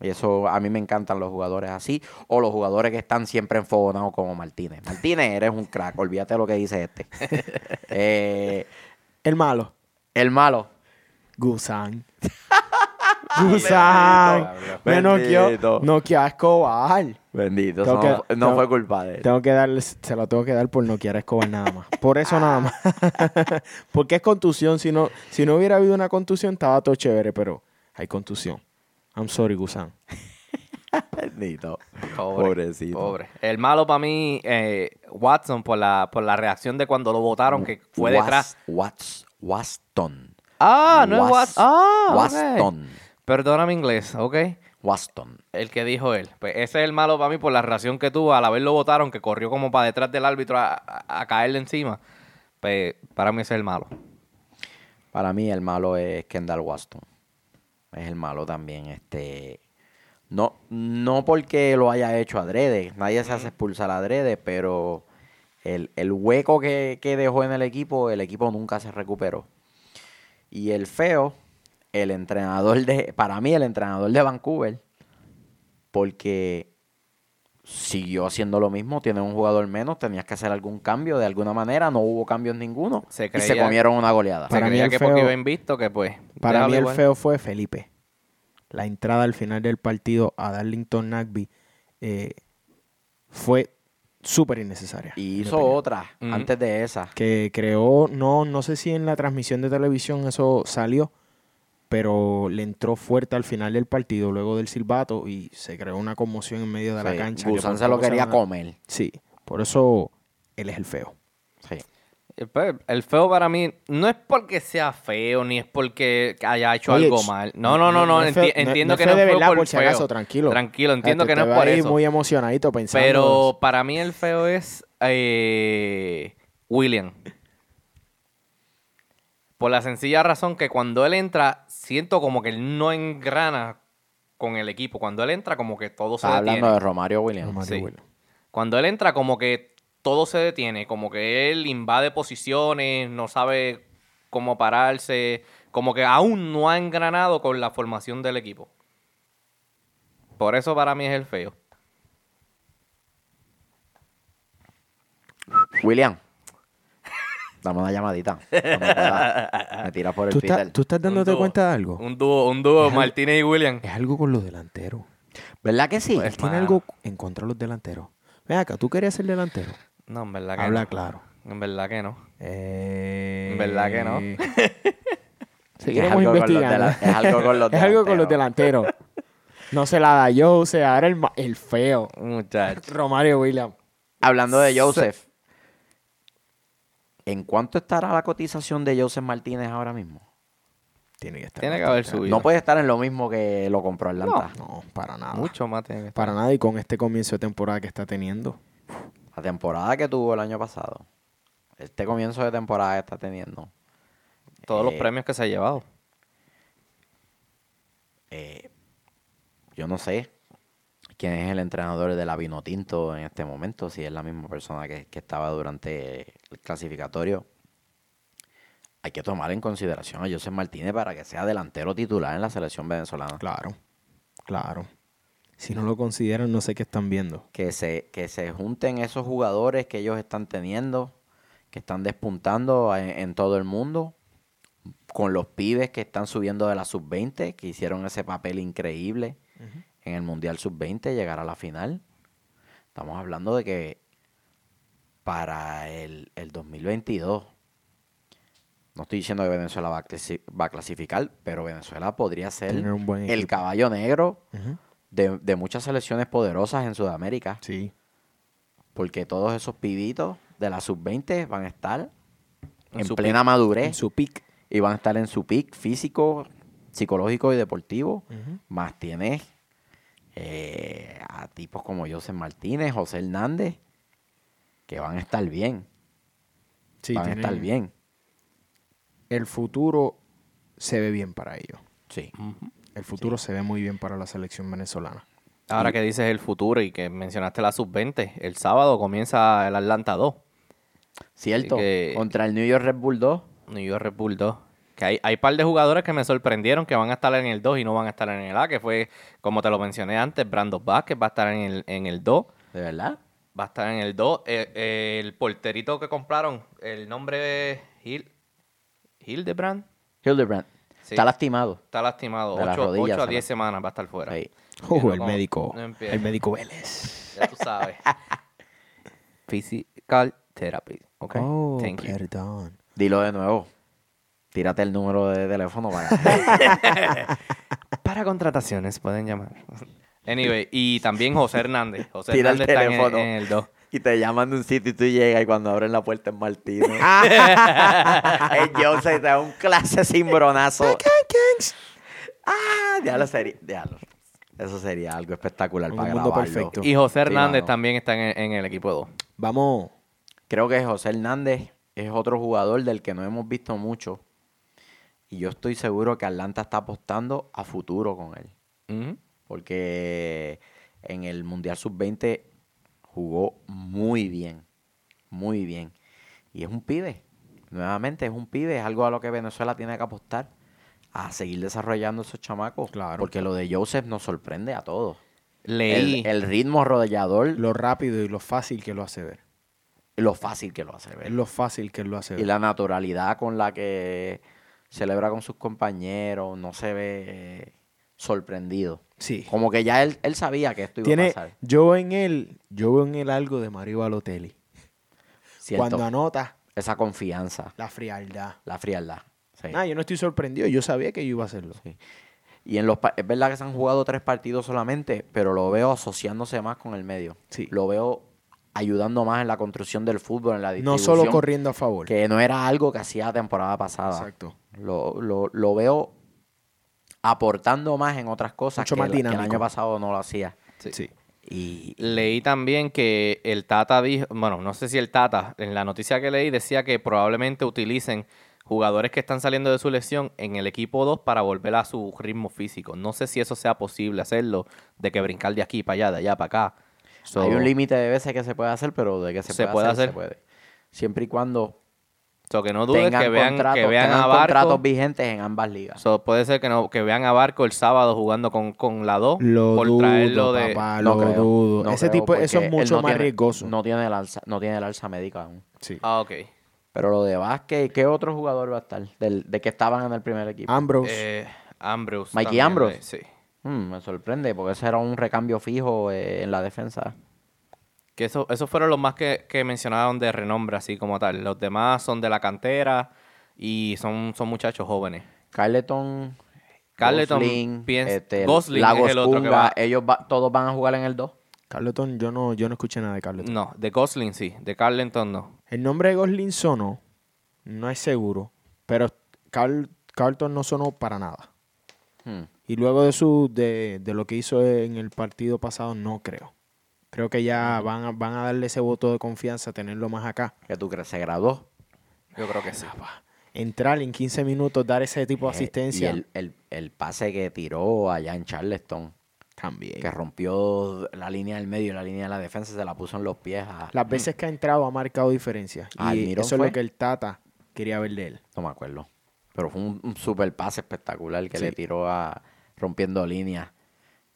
A: Y eso a mí me encantan los jugadores así. O los jugadores que están siempre enfogonados como Martínez. Martínez, eres un crack. Olvídate de lo que dice este. [LAUGHS] Eh,
B: El malo.
A: el malo.
B: Gusan. [LAUGHS] Gusan. Me noqueó, noqueó a Escobar.
A: Bendito. No, no
B: tengo-
A: fue culpa de él.
B: Tengo que darle, se lo tengo que dar por noquear a Escobar nada más. Por eso nada más. [LAUGHS] Porque es contusión. Si no, si no hubiera habido una contusión, estaba todo chévere, pero hay contusión. I'm sorry, Gusan. [LAUGHS]
A: Bendito.
C: Pobre,
A: Pobrecito.
C: Pobre. El malo para mí, eh, Watson, por la, por la reacción de cuando lo votaron, que fue
A: Was-
C: detrás.
A: Was- Waston.
C: Ah, no es
A: Was-
C: Watson. Ah, ok.
A: Waston.
C: Perdona mi inglés, ¿ok?
A: Waston.
C: El que dijo él. Pues ese es el malo para mí por la reacción que tuvo al haberlo votaron, que corrió como para detrás del árbitro a, a- a caerle encima. Pues para mí ese es el malo.
A: Para mí el malo es Kendall Waston. Es el malo también. Este, no, no porque lo haya hecho adrede. Nadie se hace expulsar adrede, pero el, el hueco que, que dejó en el equipo, el equipo nunca se recuperó. Y el feo, el entrenador de, para mí el entrenador de Vancouver, porque siguió haciendo lo mismo. Tiene un jugador menos, tenías que hacer algún cambio de alguna manera. No hubo cambios ninguno.
C: Se
A: y se
C: creía-
A: comieron una goleada.
B: Para
C: Se
B: mí
C: creía
B: el
C: que porque
B: feo-
C: iba invisto, que pues.
B: Para mí el
C: igual.
B: feo fue Felipe. La entrada al final del partido a Darlington Nagby eh, fue súper innecesaria.
A: Y hizo otra antes de esa.
B: Que creó, no, no sé si en la transmisión de televisión eso salió, pero le entró fuerte al final del partido luego del silbato y se creó una conmoción en medio de la cancha. que
A: Gusán
B: por
A: se lo quería comer.
B: Sí, por eso él es el feo.
A: Sí.
C: Eh, pues, El feo para mí no es porque sea feo ni es porque haya hecho
B: Oye,
C: algo mal. No, no, no, no.
B: es feo-
C: entiendo
B: es
C: que
B: feo
C: no
B: de verdad,
C: por
B: por si
C: feo.
B: acaso, tranquilo.
C: Tranquilo, entiendo
B: Te-
C: que no es por eso.
B: muy emocionadito pensando.
C: Pero para mí el feo es eh, William. Por la sencilla razón que cuando él entra, siento como que él no engrana con el equipo. Cuando él entra, como que todo se detiene.
A: hablando de Romario Williams.
B: Romario
C: sí.
B: Williams.
C: Cuando él entra, como que todo se detiene. Como que él invade posiciones, no sabe cómo pararse. Como que aún no ha engranado con la formación del equipo. Por eso para mí es el feo.
A: William. Dame una llamadita. Me tiras por el
B: ¿Tú, tú estás dándote
C: dúo.
B: cuenta de algo?
C: Un dúo, un dúo,
B: Es
C: Martínez y William.
B: Es algo con los delanteros.
A: ¿Verdad que sí?
B: Él tiene
C: mano.
B: algo en contra de los delanteros. Ven acá, ¿tú querías ser delantero?
C: No, en verdad que
B: Habla
C: no.
B: claro.
C: En verdad que no.
B: Eh...
C: En verdad que no. [LAUGHS]
B: Seguiremos
A: algo con los
B: investigando.
A: es algo con los [LAUGHS]
B: Es algo con los
A: delanteros.
B: delanteros. No se la da Jose, ahora el, feo.
C: Muchacho.
B: Romario Williams.
A: Hablando de Joseph. ¿En cuánto estará la cotización de Joseph Martínez ahora mismo?
B: Tiene que estar.
C: Tiene que haber subido.
A: No puede estar en lo mismo que lo compró Atlanta.
B: alto. No, para nada.
C: Mucho más tiene que estar.
B: Para nada y con este comienzo de temporada que está teniendo.
A: La temporada que tuvo el año pasado. Este comienzo de temporada que está teniendo.
C: Todos los
A: Eh,
C: premios que se ha llevado.
A: eh, yo no sé quién es el entrenador de la Vinotinto en este momento, si es la misma persona que, que estaba durante el clasificatorio. Hay que tomar en consideración a José Martínez para que sea delantero titular en la selección venezolana.
B: Claro. Claro. Si no lo consideran, no sé qué están viendo.
A: Que se, que se junten esos jugadores que ellos están teniendo, que están despuntando en, en todo el mundo, con los pibes que están subiendo de la sub-20, que hicieron ese papel increíble en el Mundial sub-20, llegar a la final. Estamos hablando de que para el, el 2022, no estoy diciendo que Venezuela va a, clasi- va a clasificar, pero Venezuela podría ser el caballo negro de, de muchas selecciones poderosas en Sudamérica,
B: Sí.
A: porque todos esos pibitos de la sub-20 van a estar
C: En
A: plena madurez
B: En su pick.
A: y van a estar en su pick físico, psicológico y deportivo. Más tienes eh, a tipos como José Martínez, José Hernández, que van a estar bien.
B: Sí,
A: van a estar bien.
B: El futuro se ve bien para ellos.
A: Sí.
B: El futuro se ve muy bien para la selección venezolana.
C: Ahora que dices el futuro y que mencionaste la sub-20, el sábado comienza el Atlanta 2,
A: Cierto.
C: que-
A: Contra el New York Red Bull 2.
C: New York Red Bull 2. Que hay, hay par de jugadores que me sorprendieron que van a estar en el 2 y no van a estar en el A, que fue, como te lo mencioné antes, Brandon Vázquez va a estar en el, en el 2.
A: ¿De verdad?
C: Va a estar en el 2. Eh, eh, el porterito que compraron, el nombre es Hil Hildebrand.
A: Hildebrand.
C: Sí.
A: Está lastimado.
C: Está lastimado.
A: De las
C: 8,
A: rodillas,
C: a
A: se
C: 10
A: la-
C: semanas va a estar fuera.
A: Sí.
B: Uh,
C: no
B: el
C: como-
B: médico.
C: no
B: el médico [LAUGHS] Vélez.
C: Ya tú sabes. [LAUGHS] Physical therapy. Ok.
B: Oh,
C: Thank you.
B: perdón.
A: Dilo de nuevo. Tírate el número de teléfono para... [LAUGHS]
C: Para contrataciones pueden llamar. Anyway, y también José Hernández. José
A: Tira el
C: Hernández está en el,
A: teléfono.
C: en el 2.
A: y te llaman de un sitio y tú llegas y cuando abren la puerta es Martínez. el Jose te da un clase cimbronazo. ah, diablo sería... Diablo. Eso sería algo espectacular
B: Un
A: para
B: mundo
A: grabarlo.
B: perfecto.
C: Y José
A: Sí,
C: Hernández también está en el, en el equipo 2.
B: Vamos.
A: Creo que José Hernández es otro jugador del que no hemos visto mucho. Y yo estoy seguro que Atlanta está apostando a futuro con él. Porque en el Mundial Sub-20 jugó muy bien. Muy bien. Y es un pibe. Nuevamente es un pibe. Es algo a lo que Venezuela tiene que apostar. A seguir desarrollando esos chamacos.
B: Claro.
A: Porque lo de Joseph nos sorprende a todos.
C: Leí.
A: El, el ritmo rodeador, lo,
B: Lo rápido y lo fácil que lo hace ver.
A: fácil que lo hace ver.
B: lo fácil que lo hace
A: Y
B: ver.
A: la naturalidad con la que celebra con sus compañeros, no se ve eh, sorprendido.
B: Sí.
A: Como que ya él, él sabía que esto iba a pasar.
B: yo veo en él, yo veo en él algo de Mario Balotelli.
A: Cierto.
B: Cuando anota,
A: Esa confianza,
B: la frialdad.
A: la frialdad. sí.
B: Nah, yo no estoy sorprendido, yo sabía que yo iba a hacerlo.
A: Sí. Y en los es verdad que se han jugado tres partidos solamente, pero lo veo asociándose más con el medio.
B: Sí.
A: Lo veo ayudando más en la construcción del fútbol, en la
B: No
A: distribución.
B: solo corriendo a favor.
A: Que no era algo que hacía la temporada pasada.
B: Exacto.
A: Lo, lo- lo veo aportando más en otras cosas
B: Mucho
A: que,
B: más
A: el- que el año pasado no lo hacía.
B: Sí.
A: Y
C: Leí también que el Tata dijo, bueno, no sé si el Tata, en la noticia que leí decía que probablemente utilicen jugadores que están saliendo de su lesión en el equipo 2 para volver a su ritmo físico. No sé si eso sea posible hacerlo, de que brincar de aquí para allá, de allá para acá. So,
A: hay un límite de veces que se puede hacer, pero de que se,
C: Se
A: puede,
C: puede
A: hacer,
C: hacer.
A: se puede. Siempre y cuando
C: so que no dudes que vean,
A: contratos,
C: que vean a Barco.
A: contratos vigentes en ambas ligas.
C: So, puede ser que no que vean a Barco el sábado jugando con, con la 2
B: Lo
C: por
B: dudo,
C: traerlo de...
B: papá,
A: No
B: lo
A: creo,
B: dudo.
A: no
B: Ese
A: creo,
B: tipo, eso es mucho
A: no
B: más
A: tiene-
B: riesgoso.
A: No tiene, el alza, no tiene el alza médica aún.
B: Sí.
C: Ah, ok.
A: Pero lo de Vázquez, ¿qué otro jugador va a estar? Del, de que estaban en el primer equipo.
B: Ambrose.
C: Eh, Ambrose.
A: Mikey
C: también,
A: Ambrose.
C: eh, Sí.
A: Mm, me sorprende, porque ese era un recambio fijo eh, en la defensa.
C: Que eso, esos fueron los más que, que mencionaron de renombre, así como tal. Los demás son de la cantera y son, son muchachos jóvenes.
A: Carleton,
C: Carleton,
A: Gosling,
C: piens-
A: este,
C: Gosling
A: Lagos
C: es el otro que va.
A: ellos va- todos van a jugar en el 2.
B: Carleton, yo no, yo no escuché nada de Carleton.
C: No, de Gosling sí, de Carleton no.
B: El nombre de Gosling sonó, no es seguro, pero Carl- Carlton no sonó para nada.
A: Hmm.
B: Y luego de su de, de lo que hizo en el partido pasado, no creo. Creo que ya van a, van a darle ese voto de confianza, tenerlo más acá.
A: ¿Qué tú crees? ¿Se graduó?
C: Yo creo que sí.
B: Entrar en 15 minutos, dar ese tipo de
A: Eh,
B: asistencia.
A: Y el, el- el pase que tiró allá en Charleston,
B: También.
A: que rompió la línea del medio y la línea de la defensa, se la puso en los pies a...
B: Las veces que ha entrado ha marcado diferencia. Y
A: Almirón
B: eso es lo que el Tata quería ver de él.
A: No me acuerdo. Pero fue un, un super pase espectacular que
B: Sí.
A: le tiró a rompiendo líneas.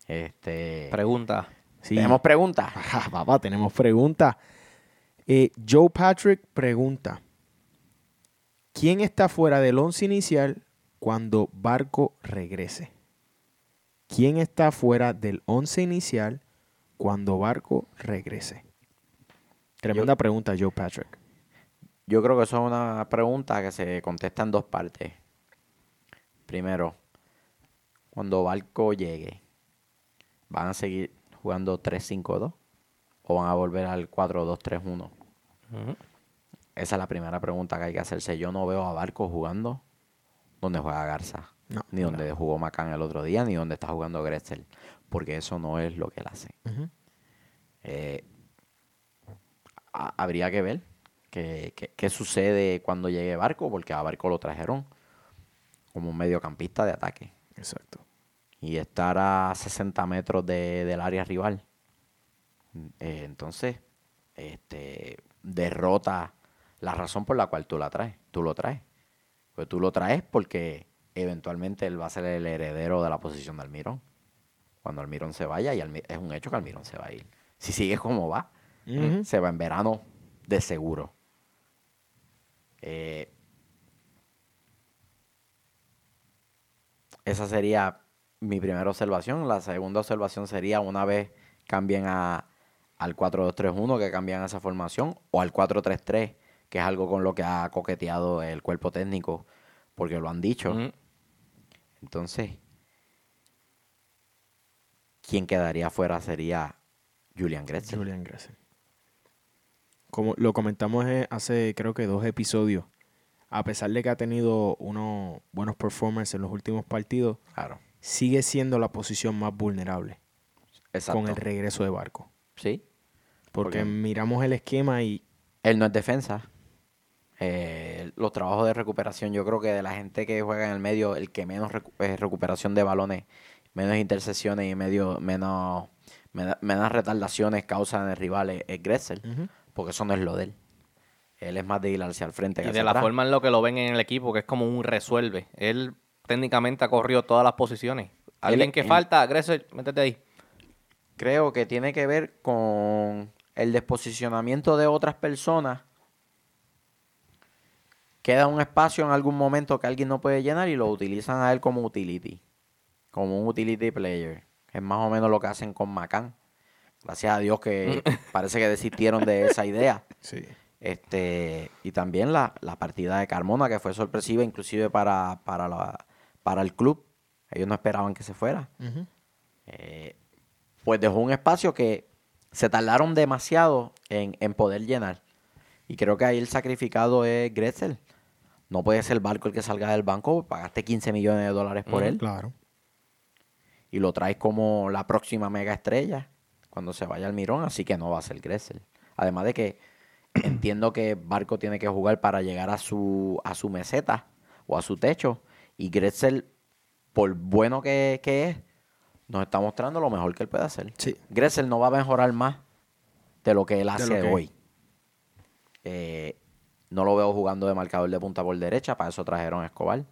A: Este,
C: Pregunta.
B: Sí.
A: ¿Tenemos preguntas? [LAUGHS]
B: Ajá, papá, tenemos preguntas. Eh, Joe Patrick pregunta: ¿Quién está fuera del once inicial cuando Barco regrese? ¿Quién está fuera del once inicial cuando Barco regrese? Tremenda pregunta, Joe Patrick.
A: Yo creo que eso es una pregunta que se contesta en dos partes. Primero, cuando Barco llegue, ¿van a seguir jugando 3-5-2 o van a volver al 4-2-3-1?
C: Ujú.
A: Esa es la primera pregunta que hay que hacerse. Yo no veo a Barco jugando donde juega Garza,
B: No,
A: ni donde jugó Macán el otro día, ni donde está jugando Gressel, porque eso no es lo que él hace. Eh, ha- habría que ver qué, qué- qué sucede cuando llegue Barco, porque a Barco lo trajeron como un mediocampista de ataque.
B: Exacto.
A: Y estar a 60 metros de- del área rival. eh, entonces, este, derrota la razón por la cual tú la traes. Tú lo traes. Pues tú lo traes porque eventualmente él va a ser el heredero de la posición de Almirón. Cuando Almirón se vaya, y es un hecho que Almirón se va a ir. Si sigue como va, se va en verano de seguro. Eh, esa sería mi primera observación. La segunda observación sería una vez cambien a, al 4-2-3-1, que cambian esa formación, o al 4-3-3, que es algo con lo que ha coqueteado el cuerpo técnico, porque lo han dicho. Entonces, quien quedaría fuera sería Julian Gretzel.
B: Julian Gressel. Como lo comentamos eh, hace creo que dos episodios, a pesar de que ha tenido unos buenos performances en los últimos partidos,
A: Claro.
B: Sigue siendo la posición más vulnerable
A: Exacto.
B: con el regreso de Barco.
A: Sí.
B: Porque
A: Porque-
B: miramos el esquema y
A: Él no es defensa. Eh, los trabajos de recuperación, yo creo que de la gente que juega en el medio, el que menos recu- eh, recuperación de balones, menos intercesiones y medio, menos, menos retardaciones causa en el rival es, es Gressel, porque eso no es lo de él. Él es más de ir hacia el frente. que
C: Y
A: hacia
C: de la
A: atrás.
C: forma en lo que lo ven en el equipo, que es como un resuelve. Él técnicamente ha corrido todas las posiciones. Alguien que falta, Gressel, métete ahí.
A: creo que tiene que ver con el desposicionamiento de otras personas. Queda un espacio en algún momento que alguien no puede llenar y lo utilizan a él como utility, como un utility player. Es más o menos lo que hacen con Macan. Gracias a Dios que [LAUGHS] parece que desistieron de esa idea.
B: Sí.
A: Este, y también la, la partida de Carmona, que fue sorpresiva inclusive para, para, la, para el club. Ellos no esperaban que se fuera. Eh, pues dejó un espacio que se tardaron demasiado en, en poder llenar. Y creo que ahí el sacrificado es Gretzel. No puede ser Barco el que salga del banco, pagaste 15 millones de dólares por él
B: Claro.
A: y lo traes como la próxima mega estrella cuando se vaya al Mirón, así que no va a ser Gressel. Además de que [CLEARS THROAT] entiendo que Barco tiene que jugar para llegar a su, a su meseta o a su techo y Gressel, por bueno que, que es, nos está mostrando lo mejor que él puede hacer.
B: Sí.
A: Gressel no va a mejorar más de lo que él hace
B: que
A: hoy. Eh, no lo veo jugando de marcador de punta por derecha, para eso trajeron a Escobar.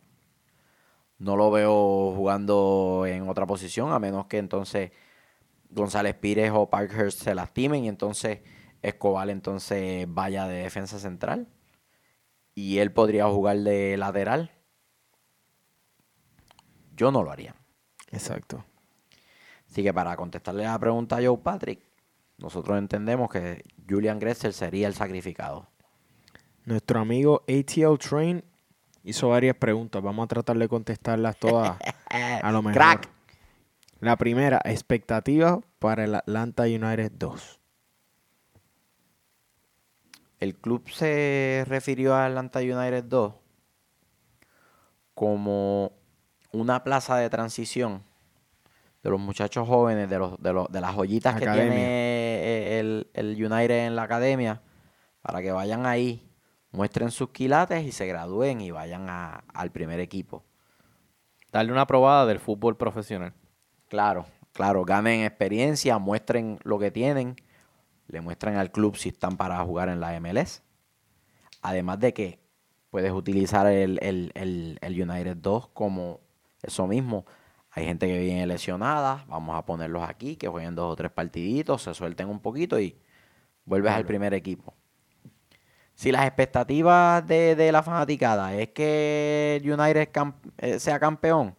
A: No lo veo jugando en otra posición, a menos que entonces González Pires o Parkhurst se lastimen y entonces Escobar entonces vaya de defensa central. Y él podría jugar de lateral. Yo no lo haría.
B: Exacto.
A: Así que para contestarle la pregunta a Joe Patrick, nosotros entendemos que Julian Gressel sería el sacrificado.
B: Nuestro amigo ATL Train hizo varias preguntas. Vamos a tratar de contestarlas todas a lo [LAUGHS] mejor.
A: Crack.
B: La primera, expectativas para el Atlanta United 2.
A: El club se refirió a Atlanta United 2 como una plaza de transición de los muchachos jóvenes, de, los, de, los, de las joyitas que tiene eh, el, el United en la academia, para que vayan ahí, muestren sus quilates y se gradúen y vayan a- al primer equipo.
C: Darle una probada del fútbol profesional.
A: Claro, claro, ganen experiencia, muestren lo que tienen, le muestran al club si están para jugar en la MLS. Además de que puedes utilizar el, el- el- el United 2 como eso mismo. Hay gente que viene lesionada, vamos a ponerlos aquí, que jueguen dos o tres partiditos, se suelten un poquito y vuelves al primer equipo. Si las expectativas de, de la fanaticada es que United eh, sea campeón,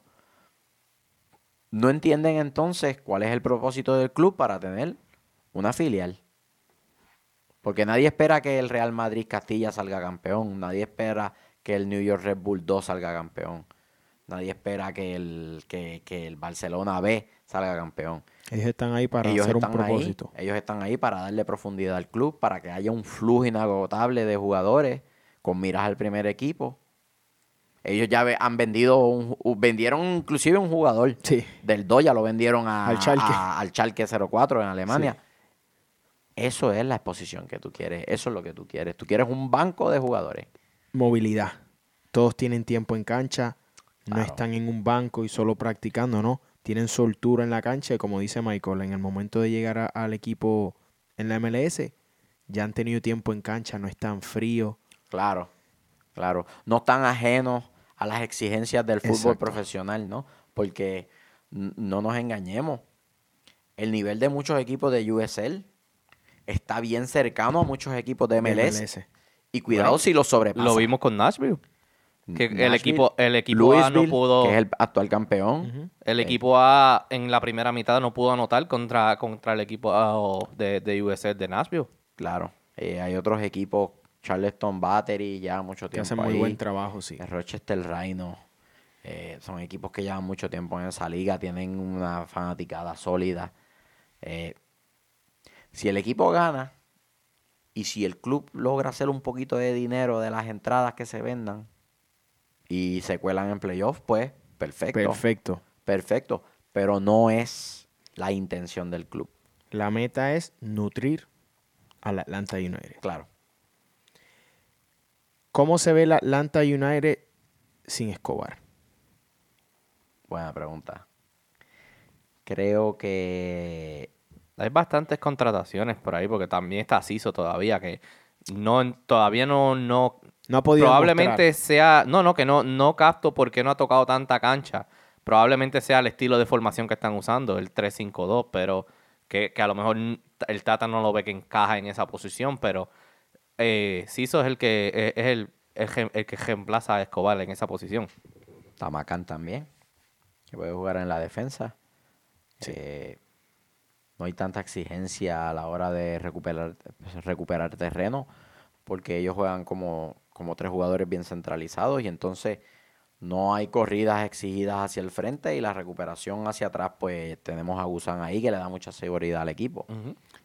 A: no entienden entonces cuál es el propósito del club para tener una filial. Porque nadie espera que el Real Madrid Castilla salga campeón, nadie espera que el New York Red Bull 2 salga campeón, nadie espera que el, que, que el Barcelona B salga campeón.
B: Ellos están ahí para
A: ellos
B: hacer un
A: están
B: propósito.
A: Ahí, ellos están ahí para darle profundidad al club, para que haya un flujo inagotable de jugadores con miras al primer equipo. Ellos ya han vendido, un, vendieron inclusive un jugador
B: Sí.
A: del Doya, lo vendieron a,
B: Al Schalke.
A: a- al Schalke 04 en Alemania.
B: Sí.
A: Eso es la exposición que tú quieres, eso es lo que tú quieres. Tú quieres un banco de jugadores.
B: Movilidad. Todos tienen tiempo en cancha. No están en un banco y solo practicando, ¿no? Tienen soltura en la cancha y como dice Michael, en el momento de llegar a- al equipo en la MLS, ya han tenido tiempo en cancha, no están fríos.
A: Claro, claro. No están ajenos a las exigencias del fútbol
B: Exacto.
A: profesional, ¿no? Porque no nos engañemos. El nivel de muchos equipos de USL está bien cercano a muchos equipos de MLS.
B: MLS.
A: Y cuidado
C: Bueno,
A: si los sobrepasa.
C: Lo vimos con Nashville. Que el equipo, el equipo A no pudo.
A: que es el actual campeón.
C: El
A: Eh.
C: equipo A en la primera mitad no pudo anotar contra, contra el equipo A de, de USL de Nashville.
A: Claro. Eh, hay otros equipos, Charleston Battery, ya mucho
B: Que
A: tiempo
B: hacen muy
A: ahí.
B: buen trabajo, sí.
A: El Rochester Rhino. eh, son equipos que llevan mucho tiempo en esa liga, tienen una fanaticada sólida. Eh, si el equipo gana y si el club logra hacer un poquito de dinero de las entradas que se vendan y se cuelan en playoffs, pues perfecto.
B: Perfecto.
A: Perfecto. Pero no es la intención del club.
B: La meta es nutrir al Atlanta United.
A: Claro.
B: ¿Cómo se ve el Atlanta United sin Escobar?
A: Buena pregunta. Creo que
C: Hay bastantes contrataciones por ahí porque también está Ciso todavía que no todavía no no
B: No ha podido
C: probablemente sea no no que no no capto porque no ha tocado tanta cancha probablemente sea el estilo de formación que están usando el 3-5-2 pero que, a lo mejor el Tata no lo ve que encaja en esa posición, pero eh, Ciso es el que eh, es el, el, que reemplaza a Escobar en esa posición.
A: Tamacán también, que puede jugar en la defensa. Eh, no hay tanta exigencia a la hora de recuperar, recuperar terreno, porque ellos juegan como, como tres jugadores bien centralizados y entonces no hay corridas exigidas hacia el frente y la recuperación hacia atrás, pues tenemos a Gusan ahí que le da mucha seguridad al equipo.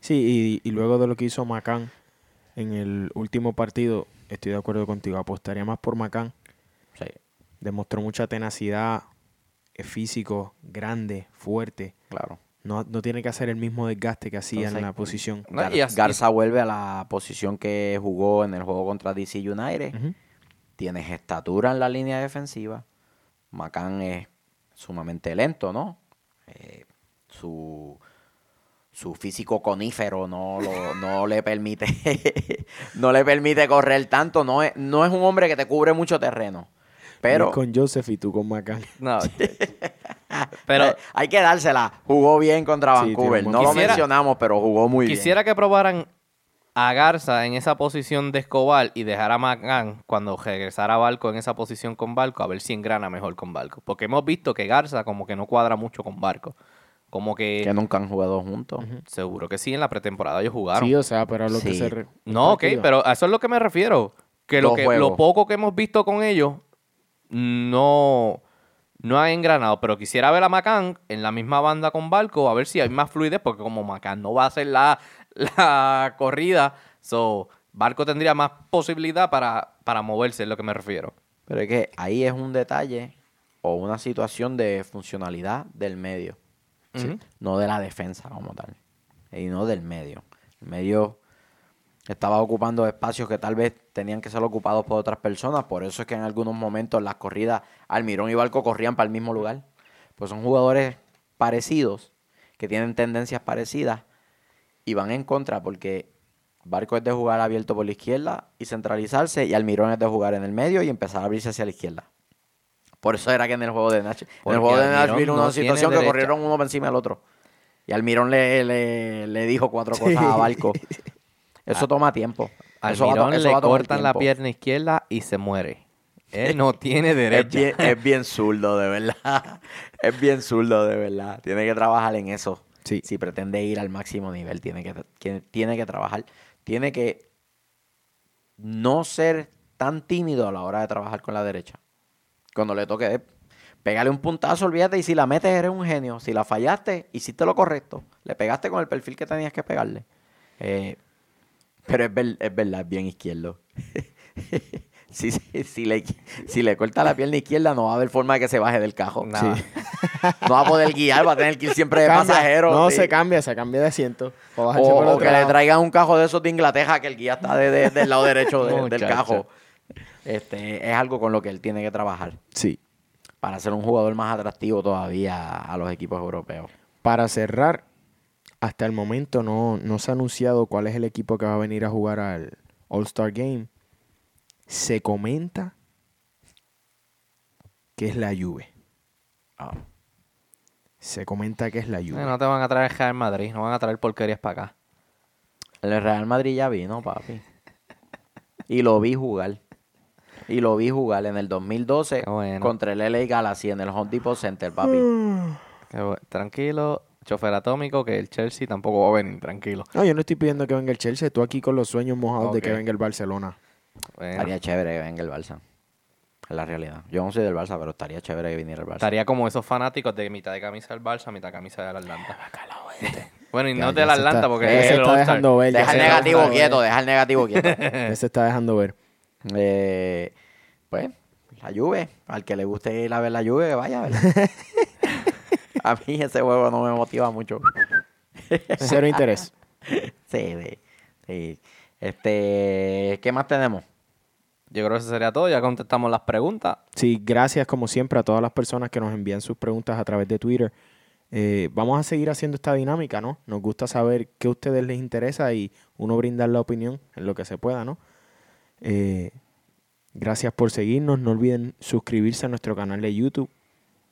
B: Sí, y, luego de lo que hizo Macán en el último partido, estoy de acuerdo contigo, apostaría más por Macán. Sí. Demostró mucha tenacidad, es físico, grande, fuerte.
A: Claro.
B: No, no tiene que hacer el mismo desgaste que hacía en la posición.
A: Garza vuelve a la posición que jugó en el juego contra DC United. Tienes estatura en la línea defensiva. Macán es sumamente lento, ¿no? Eh, su, su físico conífero no, no le permite [LAUGHS] no le permite correr tanto. No es, no es un hombre que te cubre mucho terreno. Pero,
B: con Joseph y tú con Macán.
C: No. [LAUGHS] pero
A: hay que dársela. Jugó bien contra Vancouver. no lo mencionamos, pero jugó muy
C: bien. Quisiera que probaran a Garza en esa posición de Escobar y dejar a Magán cuando regresara a Balco en esa posición con Balco a ver si engrana mejor con Balco. Porque hemos visto que Garza como que no cuadra mucho con Barco. Como que...
A: Que nunca han jugado juntos.
C: Seguro que sí, en la pretemporada ellos jugaron.
B: Sí, o sea, pero a lo que se...
C: No, ok, pero a eso es lo que me refiero. Que lo, que lo poco que hemos visto con ellos no, no ha engranado. Pero quisiera ver a Macán en la misma banda con Barco a ver si hay más fluidez, porque como Macán no va a hacer la, la corrida. So, Barco tendría más posibilidad para, para moverse, es lo que me refiero.
A: Pero es que ahí es un detalle o una situación de funcionalidad del medio, no de la defensa como tal, y no del medio. El medio estaba ocupando espacios que tal vez tenían que ser ocupados por otras personas, por eso es que en algunos momentos las corridas Almirón y Barco corrían para el mismo lugar. Pues son jugadores parecidos, que tienen tendencias parecidas, y van en contra porque Barco es de jugar abierto por la izquierda y centralizarse y Almirón es de jugar en el medio y empezar a abrirse hacia la izquierda. Por eso era que en el juego de Nash, en el juego de vino una situación que corrieron uno por encima del otro. Y Almirón le, le, dijo cuatro cosas a Barco. [LAUGHS] Eso toma tiempo.
C: Almirón eso le cortan la pierna izquierda y se muere. Él no [LAUGHS] tiene derecho.
A: Es bien, es [LAUGHS] bien zurdo, de verdad. [LAUGHS] es bien zurdo, de verdad. Tiene que trabajar en eso. Si pretende ir al máximo nivel, tiene que, tiene que trabajar. Tiene que no ser tan tímido a la hora de trabajar con la derecha. Cuando le toque, pégale un puntazo, olvídate, y si la metes eres un genio. Si la fallaste, hiciste lo correcto. Le pegaste con el perfil que tenías que pegarle. Eh, pero es, es verdad, es bien izquierdo. [LAUGHS] si, si, le, si le corta la pierna izquierda, no va a haber forma de que se baje del cajón. no va a poder guiar, va a tener que ir siempre de pasajero.
B: No, se cambia, se cambia de asiento.
A: O, que le traigan un cajo de esos de Inglaterra que el guía está del lado derecho del cajo. Este, es algo con lo que él tiene que trabajar.
B: Sí.
A: Para ser un jugador más atractivo todavía a los equipos europeos.
B: Para cerrar, hasta el momento no, no se ha anunciado cuál es el equipo que va a venir a jugar al All-Star Game se comenta que es la Juve. Ah. Se comenta que es la Juve.
C: No te van a traer el Real Madrid, no van a traer porquerías para acá.
A: El Real Madrid ya vino, papi. Y lo vi jugar. Y lo vi jugar en el 2012 contra el LA Galaxy en el Home Depot Center, papi.
C: Tranquilo, chofer atómico, que el Chelsea tampoco va a venir, tranquilo.
B: No, yo no estoy pidiendo que venga el Chelsea. Tú aquí con los sueños mojados de que venga el Barcelona.
A: Estaría chévere que venga el Barça. Es la realidad. Yo no soy del Barça, pero estaría chévere que viniera el Barça.
C: Estaría como esos fanáticos de mitad de camisa del Barça, mitad de camisa del Atlanta. [LAUGHS] bueno, y no del Atlanta porque
B: es está dejando ver.
A: Deja el negativo quieto, deja el negativo quieto. [LAUGHS]
B: se está dejando ver.
A: Eh, pues, la Juve. Al que le guste ir a ver la Juve, que vaya, a [LAUGHS] [LAUGHS] mí ese juego no me motiva mucho.
B: Cero interés. [LAUGHS]
A: sí, sí. Este, ¿qué más tenemos?
C: Yo creo que eso sería todo. Ya contestamos las preguntas.
B: Sí, gracias como siempre a todas las personas que nos envían sus preguntas a través de Twitter. Eh, vamos a seguir haciendo esta dinámica, ¿no? Nos gusta saber qué a ustedes les interesa y uno brindar la opinión en lo que se pueda, ¿no? Eh, gracias por seguirnos. No olviden suscribirse a nuestro canal de YouTube.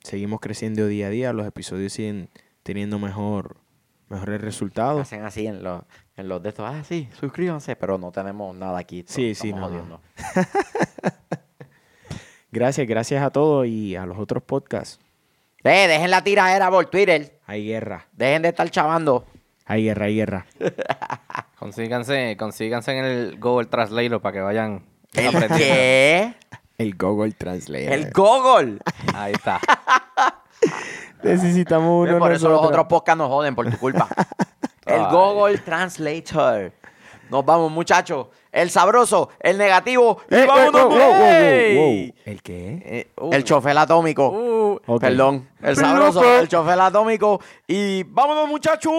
B: Seguimos creciendo día a día. Los episodios siguen teniendo mejor, mejores resultados.
A: Hacen así en los, en los de estos. Ah, sí, suscríbanse, pero no tenemos nada aquí.
B: Sí, sí, no. [LAUGHS] Gracias, gracias a todos y a los otros podcasts.
A: Eh, dejen la tiradera por Twitter.
B: Hay guerra,
A: Dejen de estar chavando.
B: hay guerra, hay guerra. [LAUGHS]
C: Consíganse, consíganse en el Google Translator para que vayan
A: ¿El
C: aprendiendo.
A: qué? [LAUGHS]
B: El Google Translate.
A: El Google.
C: Ahí está. [LAUGHS]
B: Necesitamos uno
A: por eso los otros podcasts nos joden por tu culpa. [LAUGHS] el. Google Translator. Nos vamos, muchachos. El sabroso, el negativo. y
B: Eh, eh,
A: vámonos,
B: wow, wow, wow, wow,
A: ey.
B: wow. ¿El qué?
C: Eh, uh,
A: El chofer atómico.
C: uh.
A: Perdón. El sabroso, el chofer atómico. Y vámonos, muchachos.